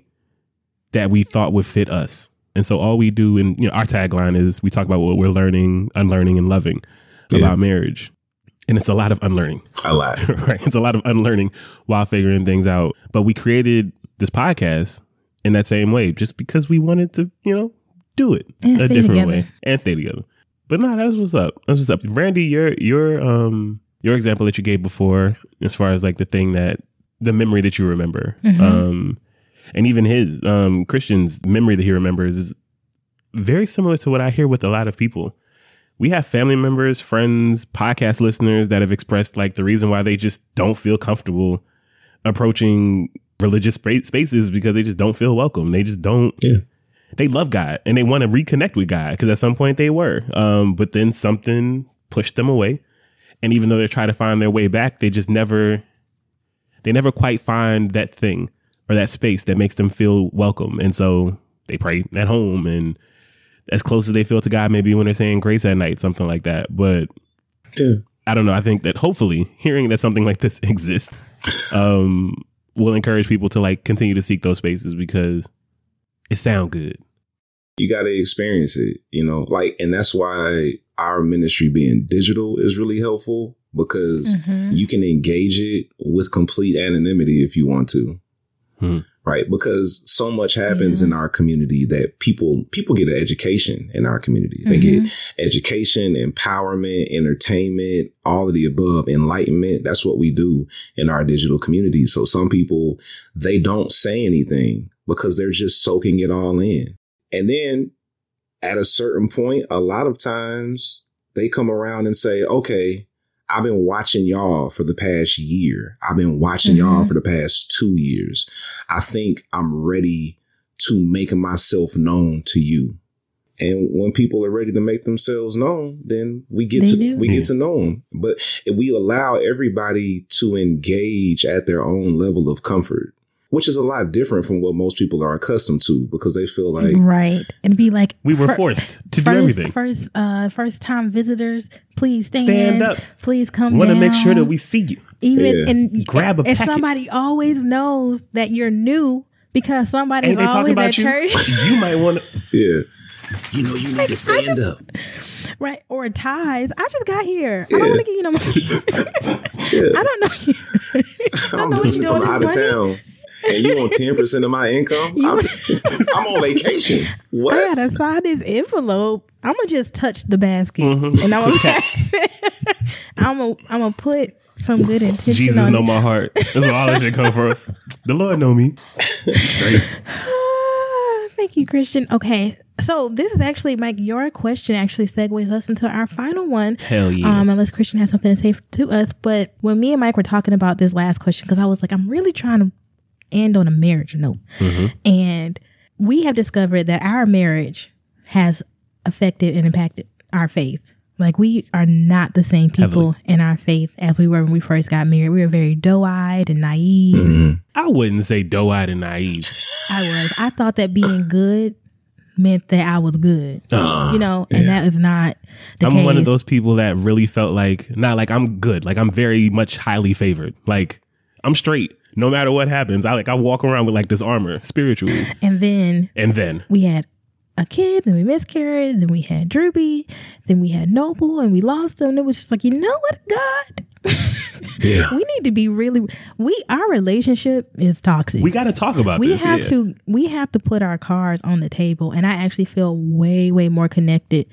that we thought would fit us. And so all we do, and you know, our tagline is we talk about what we're learning, unlearning, and loving Yeah. about marriage. And it's a lot of unlearning, A lot. right? It's a lot of unlearning while figuring things out. But we created this podcast in that same way, just because we wanted to, you know, do it And a different together. way and stay together. But no, that's what's up. That's what's up. Randie, your your um your example that you gave before, as far as like the thing that the memory that you remember, Mm-hmm. um, and even his um Kristian's memory that he remembers is very similar to what I hear with a lot of people. We have family members, friends, podcast listeners that have expressed like the reason why they just don't feel comfortable approaching religious spaces because they just don't feel welcome. They just don't Yeah. they love God and they want to reconnect with God because at some point they were. Um, but then something pushed them away. And even though they're trying to find their way back, they just never, they never quite find that thing or that space that makes them feel welcome. And so they pray at home and as close as they feel to God, maybe when they're saying grace at night, something like that. But Yeah. I don't know. I think that hopefully hearing that something like this exists um, will encourage people to like continue to seek those spaces because it sound good. You got to experience it, you know, like, and that's why our ministry being digital is really helpful because Mhm. you can engage it with complete anonymity if you want to. Hmm. Right. Because so much happens Yeah. in our community that people, people get an education in our community. They get mm-hmm. education, empowerment, entertainment, all of the above, enlightenment. That's what we do in our digital community. So some people, they don't say anything because they're just soaking it all in. And then at a certain point, a lot of times they come around and say, okay, I've been watching y'all for the past year. I've been watching y'all Mhm. for the past two years. I think I'm ready to make myself known to you. And when people are ready to make themselves known, then we get They to do. we Yeah. get to know them. But if we allow everybody to engage at their own level of comfort, which is a lot different from what most people are accustomed to, because they feel like right. And be like, We were fir- forced to do first, everything. First, uh, first time visitors, please stand, Stand up. Please come. Want to make sure that we see you. even Yeah. and Grab a and packet. somebody always knows that you're new because somebody's Ain't they talking always about at you? church, You might want to. yeah, you know, you need to stand up. right? Or ties. I just got here. I don't want to give you no money. Yeah. I don't know you. I don't I'm know what you visiting doing from out of town. And you want ten percent of my income? I'm, just, I'm on vacation. What? I gotta sign this envelope. I'm gonna just touch the basket Mhm. and I'm gonna pass it. I'm gonna I'm gonna put some good intention Jesus on know it. my heart. That's where all that shit come from. The Lord know me. Thank you, Kristian. Okay, so this is actually Mike. Your question actually segues us into our final one. Hell yeah. Um, unless Kristian has something to say to us, but when me and Mike were talking about this last question, because I was like, I'm really trying to end on a marriage note, and we have discovered that our marriage has affected and impacted our faith. Like we are not the same people in our faith as we were when we first got married. We were very doe-eyed and naive. Mhm. I wouldn't say doe-eyed and naive. I was. I thought that being good meant that I was good. Uh, you know, and that is not the case. I'm case. one of those people that really felt like, not like I'm good. Like I'm very much highly favored. Like I'm straight. No matter what happens, I like I walk around with like this armor spiritually. and then And then we had a kid, then we miscarried, then we had Droopy, then we had Noble, and we lost him. And it was just like, you know what, God? Yeah. we need to be really we our relationship is toxic. we got to talk about we this. have yeah. to we have to put our cards on the table and i actually feel way way more connected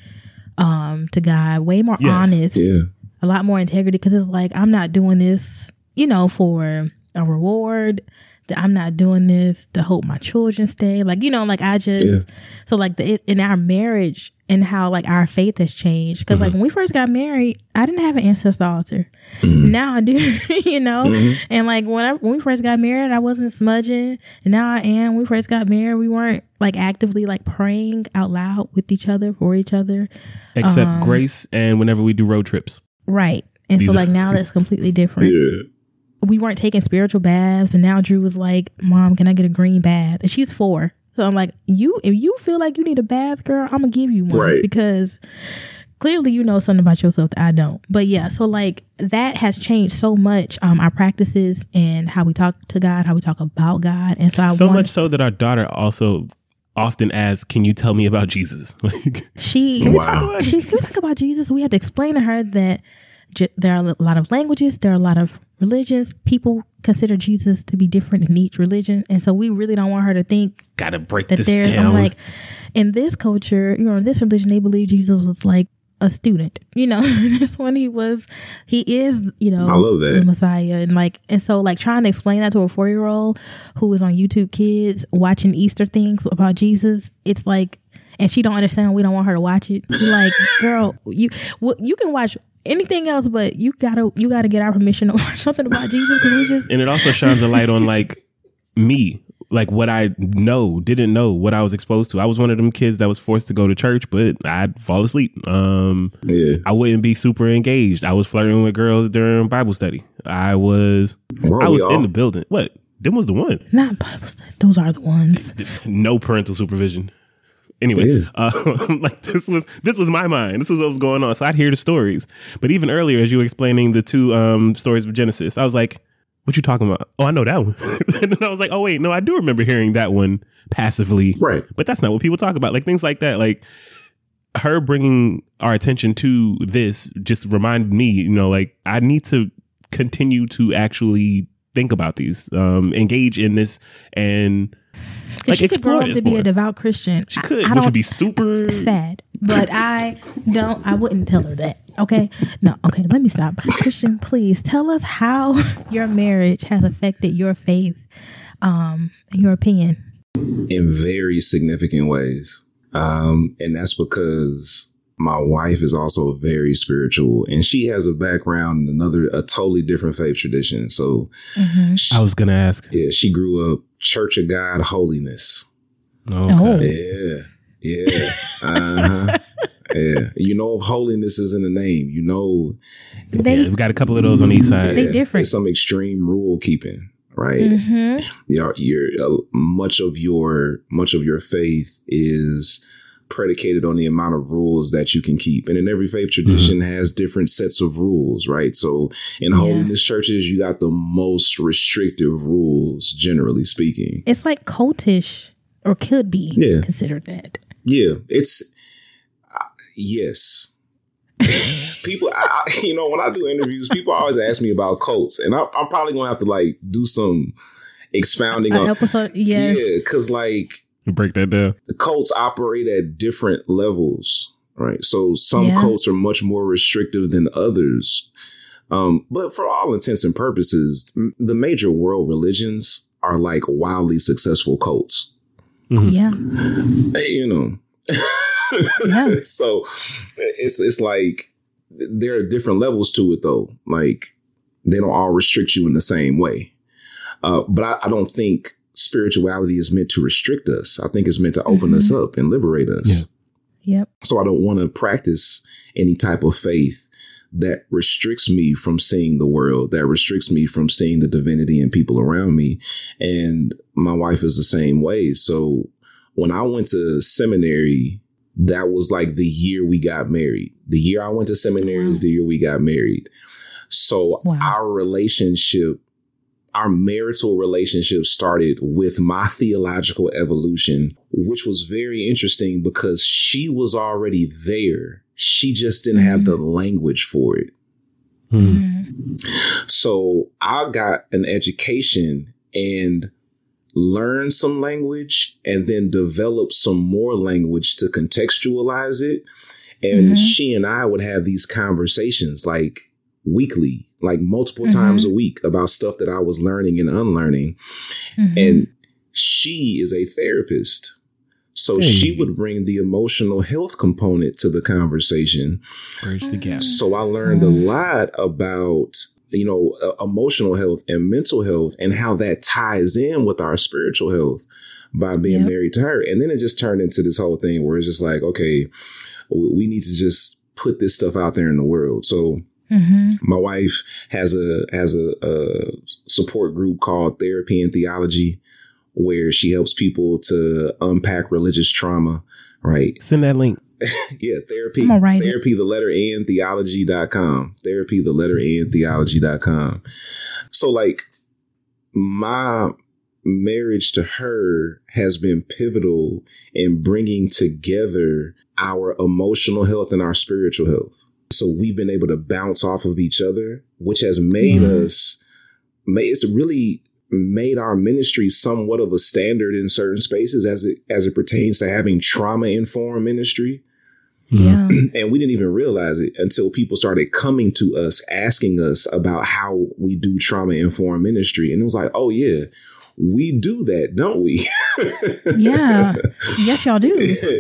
um to god way more Yes. honest Yeah. a lot more integrity because it's like i'm not doing this you know for a reward that i'm not doing this to hope my children stay. Like you know like i just Yeah. so like the, in our marriage and how like our faith has changed. Because like mm-hmm. when we first got married i didn't have an ancestor altar. Mm-hmm. Now i do you know? Mm-hmm. And like when I, when we first got married i wasn't smudging. And now i am. When we first got married we weren't like actively like praying out loud with each other for each other. Except um, grace and whenever we do road trips. right. And These so are- like now that's completely different. Yeah. We weren't taking spiritual baths, and now Drew was like, "Mom, can I get a green bath?" And she's four, so I'm like, "You, if you feel like you need a bath, girl, I'm gonna give you one Right. because." Clearly, you know something about yourself that I don't. But yeah, so like that has changed so much. Um, our practices and how we talk to God, how we talk about God, and so I so want, much so that our daughter also often asks, "Can you tell me about Jesus?" Like, She Wow. she's can we talk about Jesus. We have to explain to her that j- there are a lot of languages, there are a lot of religions. People consider Jesus to be different in each religion, and so we really don't want her to think gotta break that this there's down. I'm like in this culture, you know, in this religion, they believe Jesus was like a student. You know, this one he was, he is, you know, I love that. the Messiah, and like, and so like trying to explain that to a four year old who is on YouTube Kids watching Easter things about Jesus, it's like, and she don't understand. We don't want her to watch it. We're like, girl, you well, you can watch anything else, but you gotta you gotta get our permission to watch something about Jesus because we just and it also shines a light on like me like what i know didn't know what i was exposed to i was one of them kids that was forced to go to church but i'd fall asleep um Yeah. i wouldn't be super engaged i was flirting with girls during bible study i was Weren't i was in the building what them was the ones not Bible study. Those are the ones. no parental supervision anyway uh, like this was this was my mind. This was what was going on. So i'd hear the stories. But even earlier as you were explaining the two um stories of genesis i was like what you talking about? Oh i know that one. And then i was like oh wait no i do remember hearing that one passively. Right. but that's not what people talk about. Like things like that like her bringing our attention to this just reminded me you know like i need to continue to actually think about these um engage in this and If like she could grow up to be more. a devout Christian, She could, I, which don't would be super. sad, but I don't. I wouldn't tell her that. Okay, no. Okay, let me stop. Kristian, please tell us how your marriage has affected your faith, um, in your opinion. in very significant ways. Um, and that's because my wife is also very spiritual and she has a background in another, a totally different faith tradition. So, she, I was gonna ask. yeah, she grew up Church of God holiness. Okay. Oh. Yeah. Yeah. Uh-huh. yeah. You know, if holiness is in the name, you know, They, Yeah, we got a couple of those on the east side. They different. It's some extreme rule keeping, right? Mhm. your your uh, much of your much of your faith is predicated on the amount of rules that you can keep and in every faith tradition has different sets of rules right so in Yeah. holiness churches you got the most restrictive rules generally speaking It's like cultish, or could be Yeah. considered that. yeah it's uh, yes people I, you know when i do interviews people always ask me about cults and I, i'm probably gonna have to like do some expounding An on episode, yes. yeah because like break that down. the cults operate at different levels, right? So some Yeah. cults are much more restrictive than others. Um, but for all intents and purposes, the major world religions are like wildly successful cults. Yeah, You know, Yeah. so it's it's like there are different levels to it, though. Like they don't all restrict you in the same way. Uh, but I, I don't think spirituality is meant to restrict us. I think it's meant to open us mm-hmm. up and liberate us. yep. So I don't want to practice any type of faith that restricts me from seeing the world, that restricts me from seeing the divinity in people around me. And my wife is the same way. So when I went to seminary, that was like the year we got married. The year I went to seminary is the year we got married. So Wow. our relationship, our marital relationship started with my theological evolution, which was very interesting because she was already there. She just didn't have the language for it. Hmm. So I got an education and learned some language and then developed some more language to contextualize it. And Mhm. she and I would have these conversations like weekly, like multiple times a week about stuff that I was learning and unlearning. Mhm. And she is a therapist. So Hey. she would bring the emotional health component to the conversation. Bridge the gap. So I learned a Mm. lot about, you know, uh, emotional health and mental health and how that ties in with our spiritual health by being Yep. married to her. And then it just turned into this whole thing where it's just like, okay, we we need to just put this stuff out there in the world. So Mm-hmm. My wife has a has a, a support group called Therapy and Theology, where she helps people to unpack religious trauma. Right. Send that link. Yeah, therapy. I'm gonna it. therapy, the letter N, theology.com. Therapy, the letter N, theology.com. So, like, my marriage to her has been pivotal in bringing together our emotional health and our spiritual health. So, we've been able to bounce off of each other, which has made mm-hmm. us, made, it's really made our ministry somewhat of a standard in certain spaces as it as it pertains to having trauma informed ministry mm-hmm. Yeah. and we didn't even realize it until people started coming to us asking us about how we do trauma informed ministry. And it was like oh yeah we do that don't we Yeah. Yes, y'all do.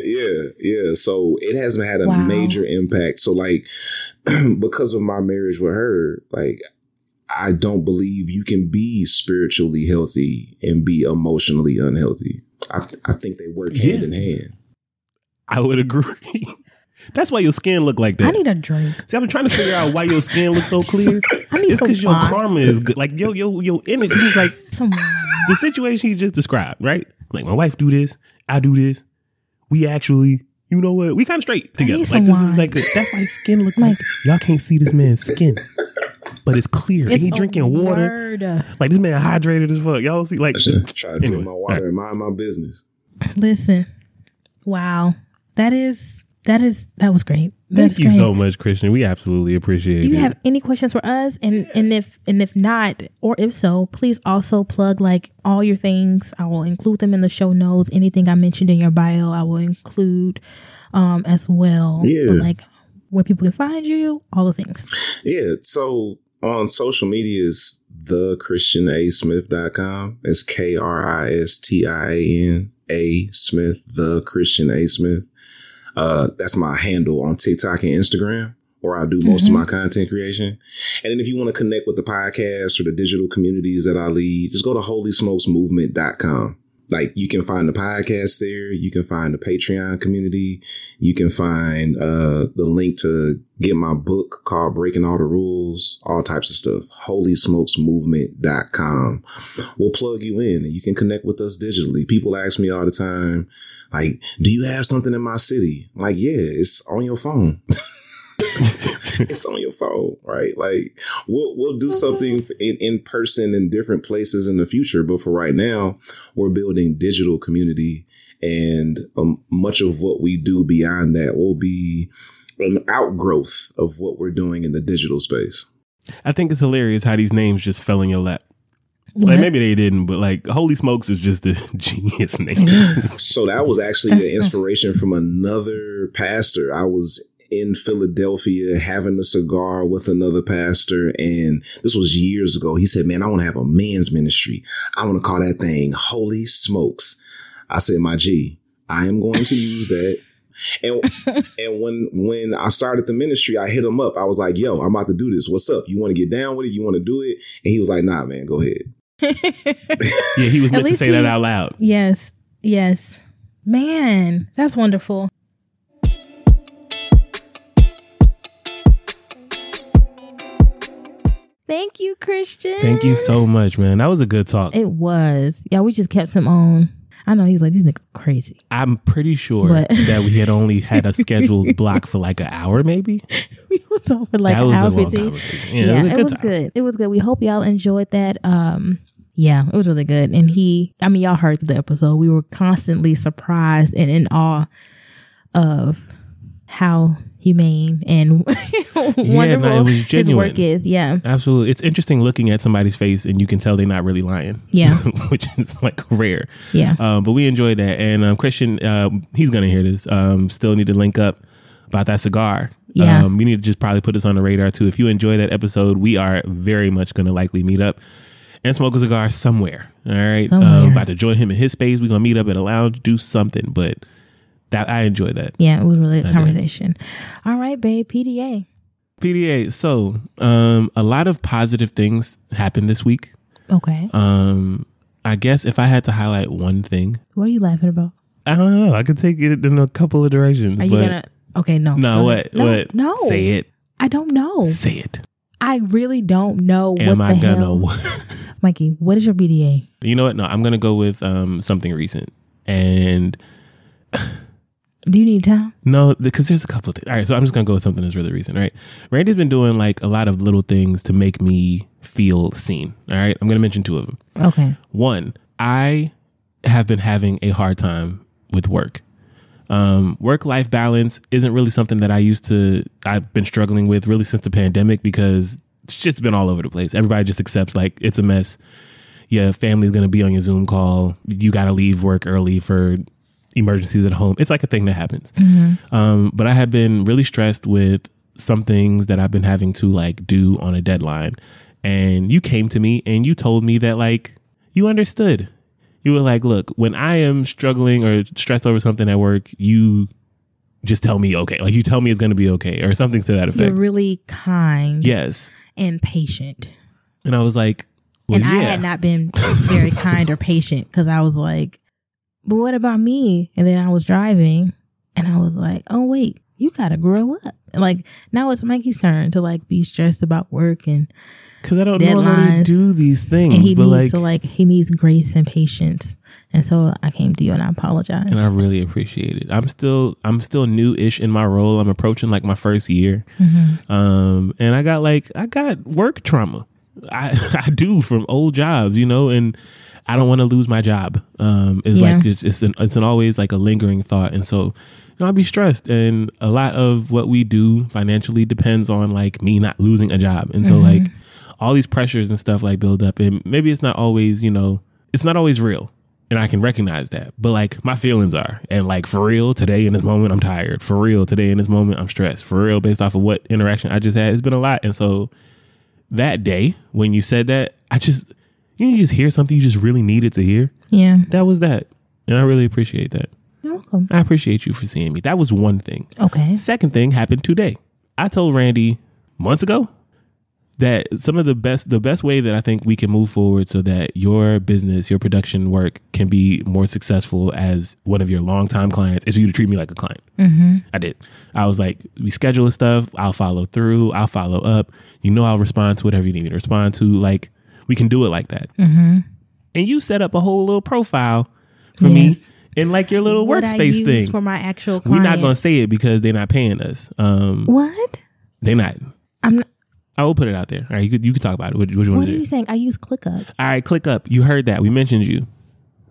yeah yeah so it hasn't had a Wow. major impact so like because of my marriage with her like i don't believe you can be spiritually healthy and be emotionally unhealthy i, I think they work hand in hand I would agree. That's why your skin look like that. I need a drink. See, I've been trying to figure out why your skin looks so clear. I need It's some because your karma is good. Like yo, yo, your energy is like Some wine. the situation you just described, right? Like my wife do this, I do this. We actually, you know what? We kind of straight together. Like some this wine. is like a, that's why his skin look like, Like- y'all can't see this man's skin, but it's clear. It's and he a drinking water. word. Like this man hydrated as fuck. Y'all see like I should try to drink my water and mind my business Listen. Wow. That is that is that was great. Thank That's you great. so much, Kristian. We absolutely appreciate it. Do you it. have any questions for us? And and if and if not, or if so, please also plug like all your things. I will include them in the show notes. Anything I mentioned in your bio, I will include um as well. Yeah. But like where people can find you, all the things. Yeah. So on social media is the kristianasmith.com. It's K R I S T I A N A Smith, the Kristian A Smith. Uh, that's my handle on TikTok and Instagram, where I do most of my content creation. And then if you want to connect with the podcast or the digital communities that I lead, just go to holysmokesmovement.com. Like you can find the podcast there. You can find the Patreon community. You can find uh, the link to get my book called Breaking All the Rules, all types of stuff. HolySmokesMovement.com. We'll plug you in and you can connect with us digitally. People ask me all the time, like, do you have something in my city? I'm like, yeah, it's on your phone. it's on your phone, right? Like we'll we'll do something in, in person in different places in the future, but for right now, we're building digital community, and um, much of what we do beyond that will be an outgrowth of what we're doing in the digital space. I think it's hilarious how these names just fell in your lap. Like maybe they didn't, but like Holy Smokes is just a genius name. So that was actually the inspiration from another pastor. I was in Philadelphia having a cigar with another pastor, and this was years ago. He said, Man, I want to have a man's ministry. I want to call that thing Holy Smokes. I said, My G, I am going to use that. And and when when I started the ministry, I hit him up. I was like, "Yo, I'm about to do this. What's up? You want to get down with it? You want to do it?" And he was like, "Nah, man, go ahead." Yeah, he was meant to say that out loud. Yes. Yes. Man, that's wonderful. Thank you, Kristian. Thank you so much, man. That was a good talk. It was. Yeah, we just kept him on. I know he's like, these niggas crazy. I'm pretty sure What? that we had only had a scheduled block for like an hour, maybe. we was on for like that an hour a long 15. Yeah, Yeah, it was it good was good. It was good. We hope y'all enjoyed that. Um, yeah, it was really good. And he, I mean, y'all heard the episode. We were constantly surprised and in awe of how humane and wonderful no, it was his work is. Yeah, Absolutely. It's interesting looking at somebody's face and you can tell they're not really lying. Yeah. Which is like rare. yeah. Um, but we enjoyed that. And um, Kristian, uh, he's going to hear this. Um, still need to link up about that cigar. Yeah. Um, we need to just probably put this on the radar too. If you enjoy that episode, we are very much going to likely meet up and smoke a cigar somewhere. All right. Somewhere. Um, about to join him in his space. We're going to meet up at a lounge, do something. But that I enjoy that. yeah, it was a really good did. conversation. All right, babe. PDA. PDA. So, um, a lot of positive things happened this week. Okay. Um, I guess if I had to highlight one thing, what are you laughing about? I don't know. I could take it in a couple of directions. Are you but gonna? Okay, no. no, Go what? ahead. No, what? No. Say it. I don't know. Say it. I really don't know Am what I gonna? Mikey, what is your PDA? you know what? No, I'm gonna go with um something recent. And Do you need time? no, because there's a couple of things. All right, so I'm just gonna go with something that's really recent. All right, Randie's been doing like a lot of little things to make me feel seen. All right, I'm gonna mention two of them. Okay. One, I have been having a hard time with work. Um, work life balance isn't really something that I used to, I've been struggling with really since the pandemic because shit's been all over the place. Everybody just accepts like it's a mess. Yeah, family's gonna be on your Zoom call. You gotta leave work early for emergencies at home. It's like a thing that happens. Um, but I have been really stressed with some things that I've been having to like do on a deadline. And you came to me and you told me that like you understood. You were like, look, when I am struggling or stressed over something at work, you just tell me okay. Like you tell me it's gonna be okay or something to that You're effect. really kind yes. and patient. And I was like, well, and I had not been very kind or patient because I was like, but what about me? And then I was driving and I was like, oh, wait, you got to grow up. Like now it's Mikey's turn to like be stressed about work and, Because I don't normally deadlines. do these things. and he but needs like to like, he needs grace and patience. And so I came to you and I apologize. and I really appreciate it. I'm still I'm still new-ish in my role. I'm approaching like my first year, Mm-hmm. um, and I got like I got work trauma. I I do from old jobs, you know, and I don't want to lose my job. Um, it's Yeah. like it's it's an, it's an always like a lingering thought, and so you know, I'll be stressed. And a lot of what we do financially depends on like me not losing a job, and so like all these pressures and stuff like build up, and maybe it's not always you know it's not always real and I can recognize that. But like my feelings are, and like for real, today in this moment, I'm tired. For real, today in this moment, I'm stressed. For real, based off of what interaction I just had, it's been a lot. And so that day when you said that, I just you, just hear something you just really needed to hear. yeah. That was that, and I really appreciate that. You're welcome. I appreciate you for seeing me. That was one thing. Okay. Second thing happened today. I told Randie months ago that some of the best the best way that I think we can move forward so that your business, your production work can be more successful as one of your longtime clients is for you to treat me like a client. Mm-hmm. I did. I was like, we schedule stuff. I'll follow through. I'll follow up. You know, I'll respond to whatever you need me to respond to. Like, we can do it like that. Mm-hmm. And you set up a whole little profile for Yes. me in like your little What I workspace use thing. for my actual We're not gonna say it because they're not paying us. Um, What? They're not. I'm not. I will put it out there. All right, you could you could talk about it. What, what you What are you saying? I use ClickUp. All right, ClickUp. You heard that. We mentioned you.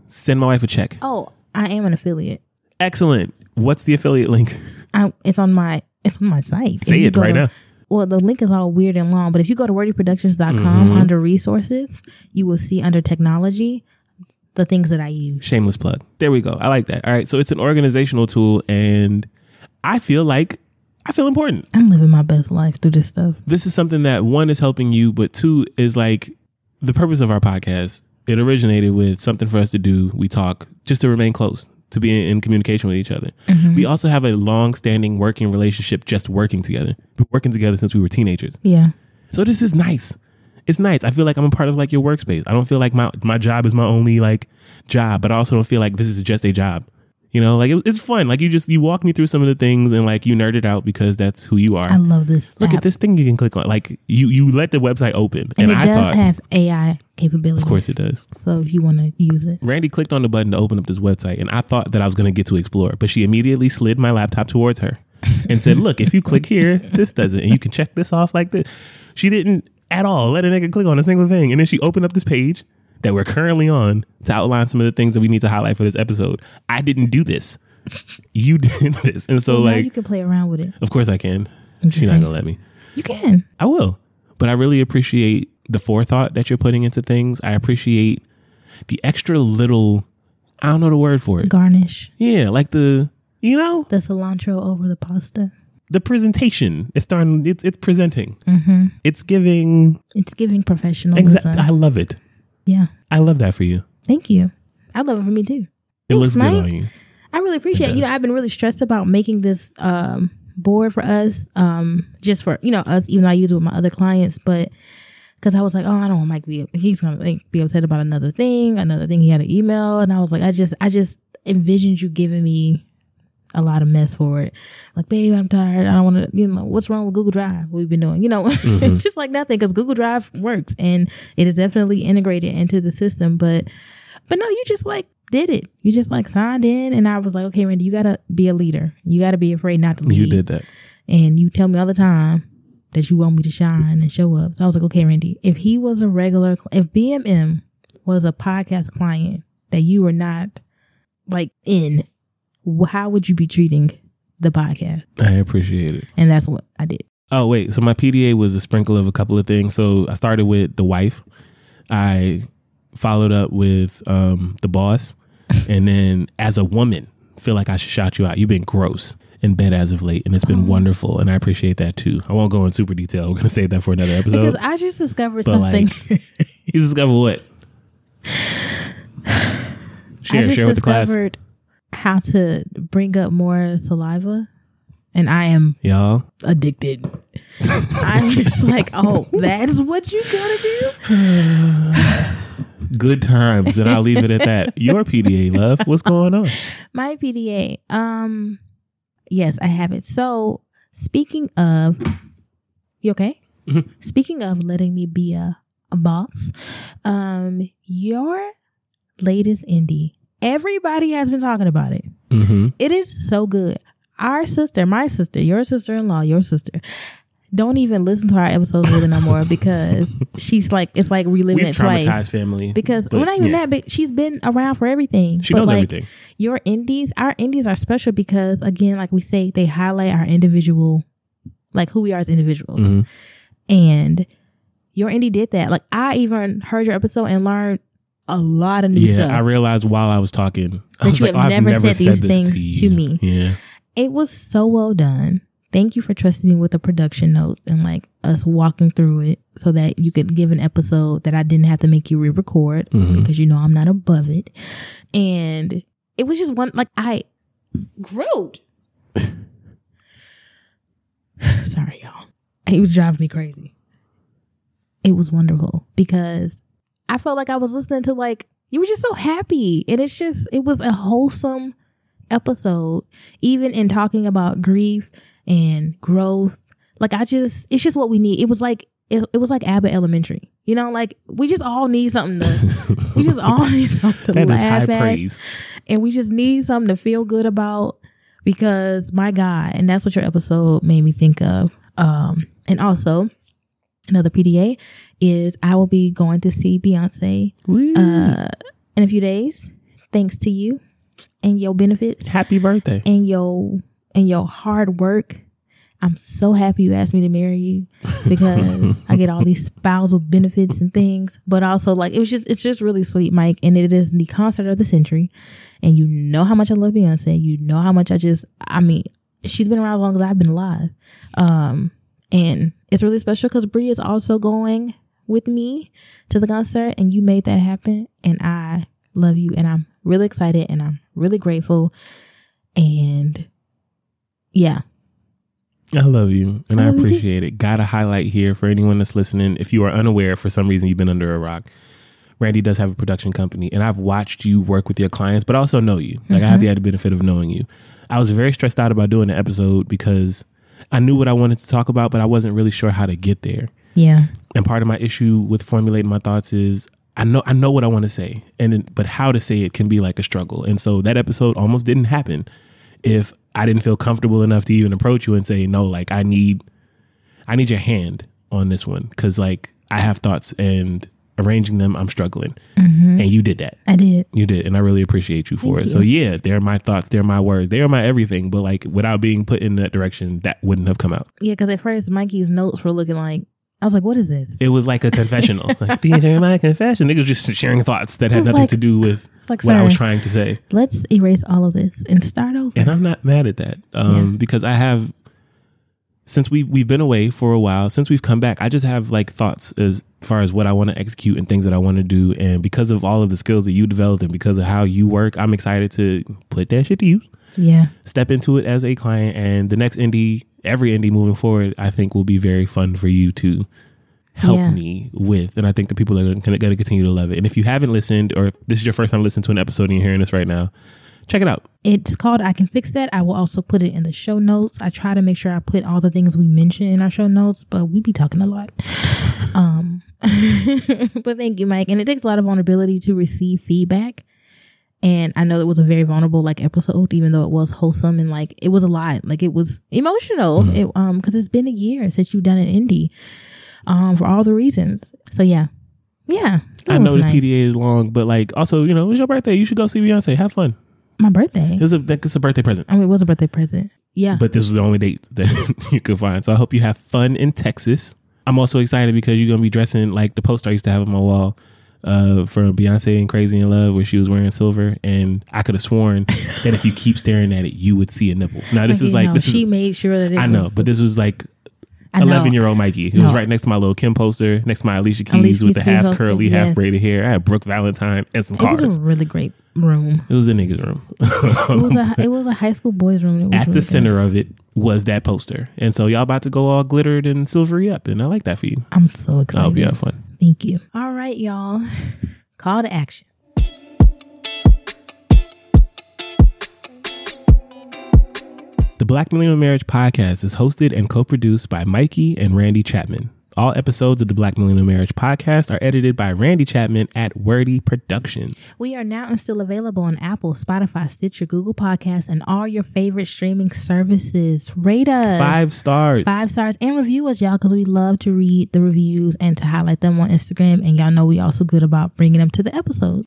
Send my wife a check. Oh, I am an affiliate. Excellent. What's the affiliate link? I, it's on my it's on my site. Say it right to- now. Well, the link is all weird and long, but if you go to wordyproductions.com Mm-hmm. under resources, you will see under technology the things that I use. Shameless plug. There we go. I like that. All right. So it's an organizational tool, and I feel like I feel important. I'm living my best life through this stuff. This is something that one is helping you, but two is like the purpose of our podcast. It originated with something for us to do. We talk just to remain close, to be in, in communication with each other. Mm-hmm. We also have a long standing working relationship, just working together. We're working together since we were teenagers. Yeah. So this is nice. It's nice. I feel like I'm a part of like your workspace. I don't feel like my my job is my only like job, but I also don't feel like this is just a job. You know, like it, it's fun. Like you just you walk me through some of the things and like you nerd it out because that's who you are. I love this. Look app. at this thing you can click on. Like you you let the website open, And, and, it I does thought, have AI capabilities. of course it does. So if you want to use it. Randie clicked on the button to open up this website, and I thought that I was going to get to explore, but she immediately slid my laptop towards her and said, "Look, if you click here, this does it, and you can check this off like this." She didn't at all let a nigga click on a single thing, and then she opened up this page that we're currently on to outline some of the things that we need to highlight for this episode. I didn't do this. You did this, and so Well, like, you can play around with it. of course I can. She's not gonna let me. You can. I will. But I really appreciate the forethought that you're putting into things. I appreciate the extra little I don't know the word for it. Garnish Yeah, like the you know, the cilantro over the pasta. the presentation. It's starting it's it's presenting. Mm-hmm. It's giving It's giving professionalism. exact I love it. Yeah. I love that for you. Thank you. I love it for me too. It looks Mike. good on you. I really appreciate it. You know, I've been really stressed about making this um, board for us, um, just for, you know, us, even though I use it with my other clients, but because I was like, oh, I don't want Mike to be, he's going to like, be upset about another thing, another thing he had an email. And I was like, I just, I just envisioned you giving me a lot of mess for it. Like, babe, I'm tired. I don't want to, you know, what's wrong with Google Drive? We've been doing, you know, Mm-hmm. just like nothing because Google Drive works and it is definitely integrated into the system. But, but no, you just like did it. You just like signed in and I was like, okay, Randie, you got to be a leader. You got to be afraid not to lead. You did that. And you tell me all the time that you want me to shine and show up. So I was like, okay, Randie, if he was a regular, if BMM was a podcast client that you were not like in, how would you be treating the podcast? I appreciate it. And that's what I did. Oh wait, so my PDA was a sprinkle of a couple of things. So I started with the wife. I followed up with um, the boss, and then as a woman, feel like I should shout you out. You've been gross in bed as of late, and it's been wonderful, and I appreciate that too. I won't go in super detail. We're gonna save that for another episode. Because I just discovered But, something. like, you discovered what? I Share, just share with the class, discovered how to bring up more saliva. And I am y'all. addicted. I'm just like, oh, that's what you gotta do. Good times, and I'll leave it at that. Your PDA, love. What's going on? My PDA. Um, yes, I have it. So speaking of, you okay? Speaking of letting me be a, a boss, um, your latest indie. Everybody has been talking about it. hmm It is so good. Our sister, my sister, your sister in law, your sister, don't even listen to our episodes really no more because she's like, it's like reliving We've it twice. family Because well, not even yeah. that, but she's been around for everything. She but knows like, everything. Your indies, our indies are special because again, like we say, they highlight our individual, like who we are as individuals. Mhm. And your indie did that. Like I even heard your episode and learned a lot of new yeah, stuff. I realized while I was talking I That was you like, have oh, I've never said these things to you. me. Yeah, it was so well done. Thank you for trusting me with the production notes and like us walking through it so that you could give an episode that I didn't have to make you re-record Mhm. because you know I'm not above it. And it was just one like I grew. Sorry, y'all. It was driving me crazy. It was wonderful because I felt like I was listening to like you were just so happy. And it's just it was a wholesome episode, even in talking about grief and growth. Like I just, it's just what we need. It was like it, was like Abbott Elementary. You know, like we just all need something to, we just all need something to that is high laugh at, praise. and we just need something to feel good about. Because my God, and that's what your episode made me think of. Um, and also another PDA is I will be going to see Beyonce uh in a few days, thanks to you and your benefits Happy birthday! and your and your hard work. I'm so happy you asked me to marry you because I get all these spousal benefits and things. But also like it was just it's just really sweet, Mike. And it is the concert of the century. And you know how much I love Beyonce. You know how much I just I mean, she's been around as long as I've been alive. Um and it's really special because Brie is also going with me to the concert and you made that happen. And I love you and I'm really excited and I'm really grateful. And yeah, I love you and I I, love you too. appreciate it. Got to highlight here for anyone that's listening. If you are unaware, for some reason you've been under a rock. Randie does have a production company, and I've watched you work with your clients, but I also know you. Like I have mm-hmm. the added benefit of knowing you. I was very stressed out about doing the episode because I knew what I wanted to talk about, but I wasn't really sure how to get there. Yeah, And part of my issue with formulating my thoughts is I know I know what I want to say, and but how to say it can be like a struggle. And so that episode almost didn't happen if I didn't feel comfortable enough to even approach you and say no. Like I need, I need your hand on this one because like I have thoughts and arranging them, I'm struggling, mm-hmm. and you did that. I did. You did, and I really appreciate you for Thank it. So yeah, they're my thoughts, they're my words, they're my everything. But like without being put in that direction, that wouldn't have come out. Yeah, because at first Mikey's notes were looking like I was like, "What is this?" It was like a confessional. like, these are my confession. Niggas just sharing thoughts that had It's nothing like- to do with It's like, what I was trying to say. let's erase all of this and start over. And I'm not mad at that. Um, Yeah. because I have since we've, we've been away for a while, since we've come back, I just have like thoughts as far as what I want to execute and things that I want to do. And because of all of the skills that you developed and because of how you work, I'm excited to put that shit to use. yeah, Step into it as a client and the next indie, every indie moving forward, I think will be very fun for you to help Yeah. me with. And I think the people are going to continue to love it. And if you haven't listened or if this is your first time listening to an episode and you're hearing this right now, check it out. It's called I Can Fix That. I will also put it in the show notes. I try to make sure I put all the things we mention in our show notes, but we be talking a lot. Um, but thank you, Mike. And it takes a lot of vulnerability to receive feedback. And I know it was a very vulnerable like episode, even though it was wholesome and like it was a lot. Like it was emotional. It um because it's been a year since you've done an indie. Um, for all the reasons. So yeah. Yeah. I know was the. PDA is long, but like also, you know, it was your birthday. You should go see Beyonce. Have fun. My birthday. It was a it's a birthday present. I mean it was a birthday present. Yeah. But this was the only date that you could find. So I hope you have fun in Texas. I'm also excited because you're gonna be dressing like the poster I used to have on my wall uh, for Beyonce and Crazy in Love, where she was wearing silver, and I could have sworn that if you keep staring at it, you would see a nipple. Now this Like, is like know, this she is made sure that it I know, was, but this was like 11 year old Mikey. It was right next to my little Kim poster, next to my Alicia Keys Alicia with the half curly, yes. half braided hair. I had Brooke Valentine and some it was a really great room. It was a nigga's room. It was a it was a high school boys room. It was At really the good. center of it was that poster. And so y'all about to go all glittered and silvery up. And I like that for you. I'm so excited. I hope you have fun. Thank you. All right, y'all. Call to action. The Black Millennial Marriage Podcast is hosted and co produced by Mikey and Randie Chapman. All episodes of the Black Millennial Marriage Podcast are edited by Randie Chapman at Wordy Productions. We are now and still available on Apple, Spotify, Stitcher, Google Podcasts, and all your favorite streaming services. Rate us Five stars. five stars and review us, y'all, because we love to read the reviews and to highlight them on Instagram. And y'all know we also good about bringing them to the episode.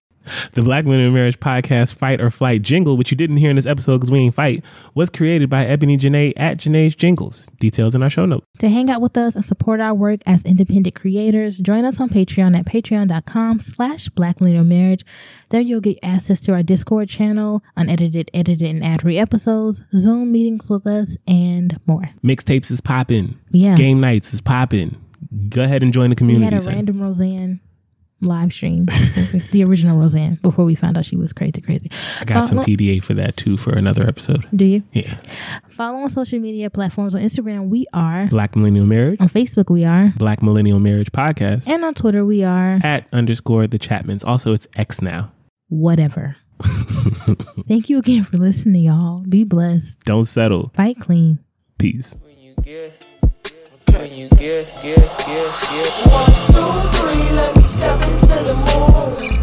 The Black Millennial Marriage Podcast Fight or Flight jingle, which you didn't hear in this episode because we ain't fight, was created by Ebony Janae at Janae's Jingles. Details in our show notes. To hang out with us and support our work as independent creators, join us on Patreon at patreon.com slash black marriage. There you'll get access to our Discord channel, unedited, edited, and ad-free episodes, Zoom meetings with us, and more. Mixtapes is popping. Yeah. Game nights is popping. Go ahead and join the community. We had a random Roseanne live stream, the original Roseanne, before we found out she was crazy, crazy. I got some PDA for that too for another episode. Do you? Yeah. Follow on social media platforms. On Instagram, we are. Black Millennial Marriage, On Facebook, we are. Black Millennial Marriage Podcast. And on Twitter, we are. at underscore the Chapmans. Also, it's X now. Whatever. Thank you again for listening, y'all. Be blessed. Don't settle. Fight clean. Peace. When you get, get, get, get. One, two, three, let me step into the mood.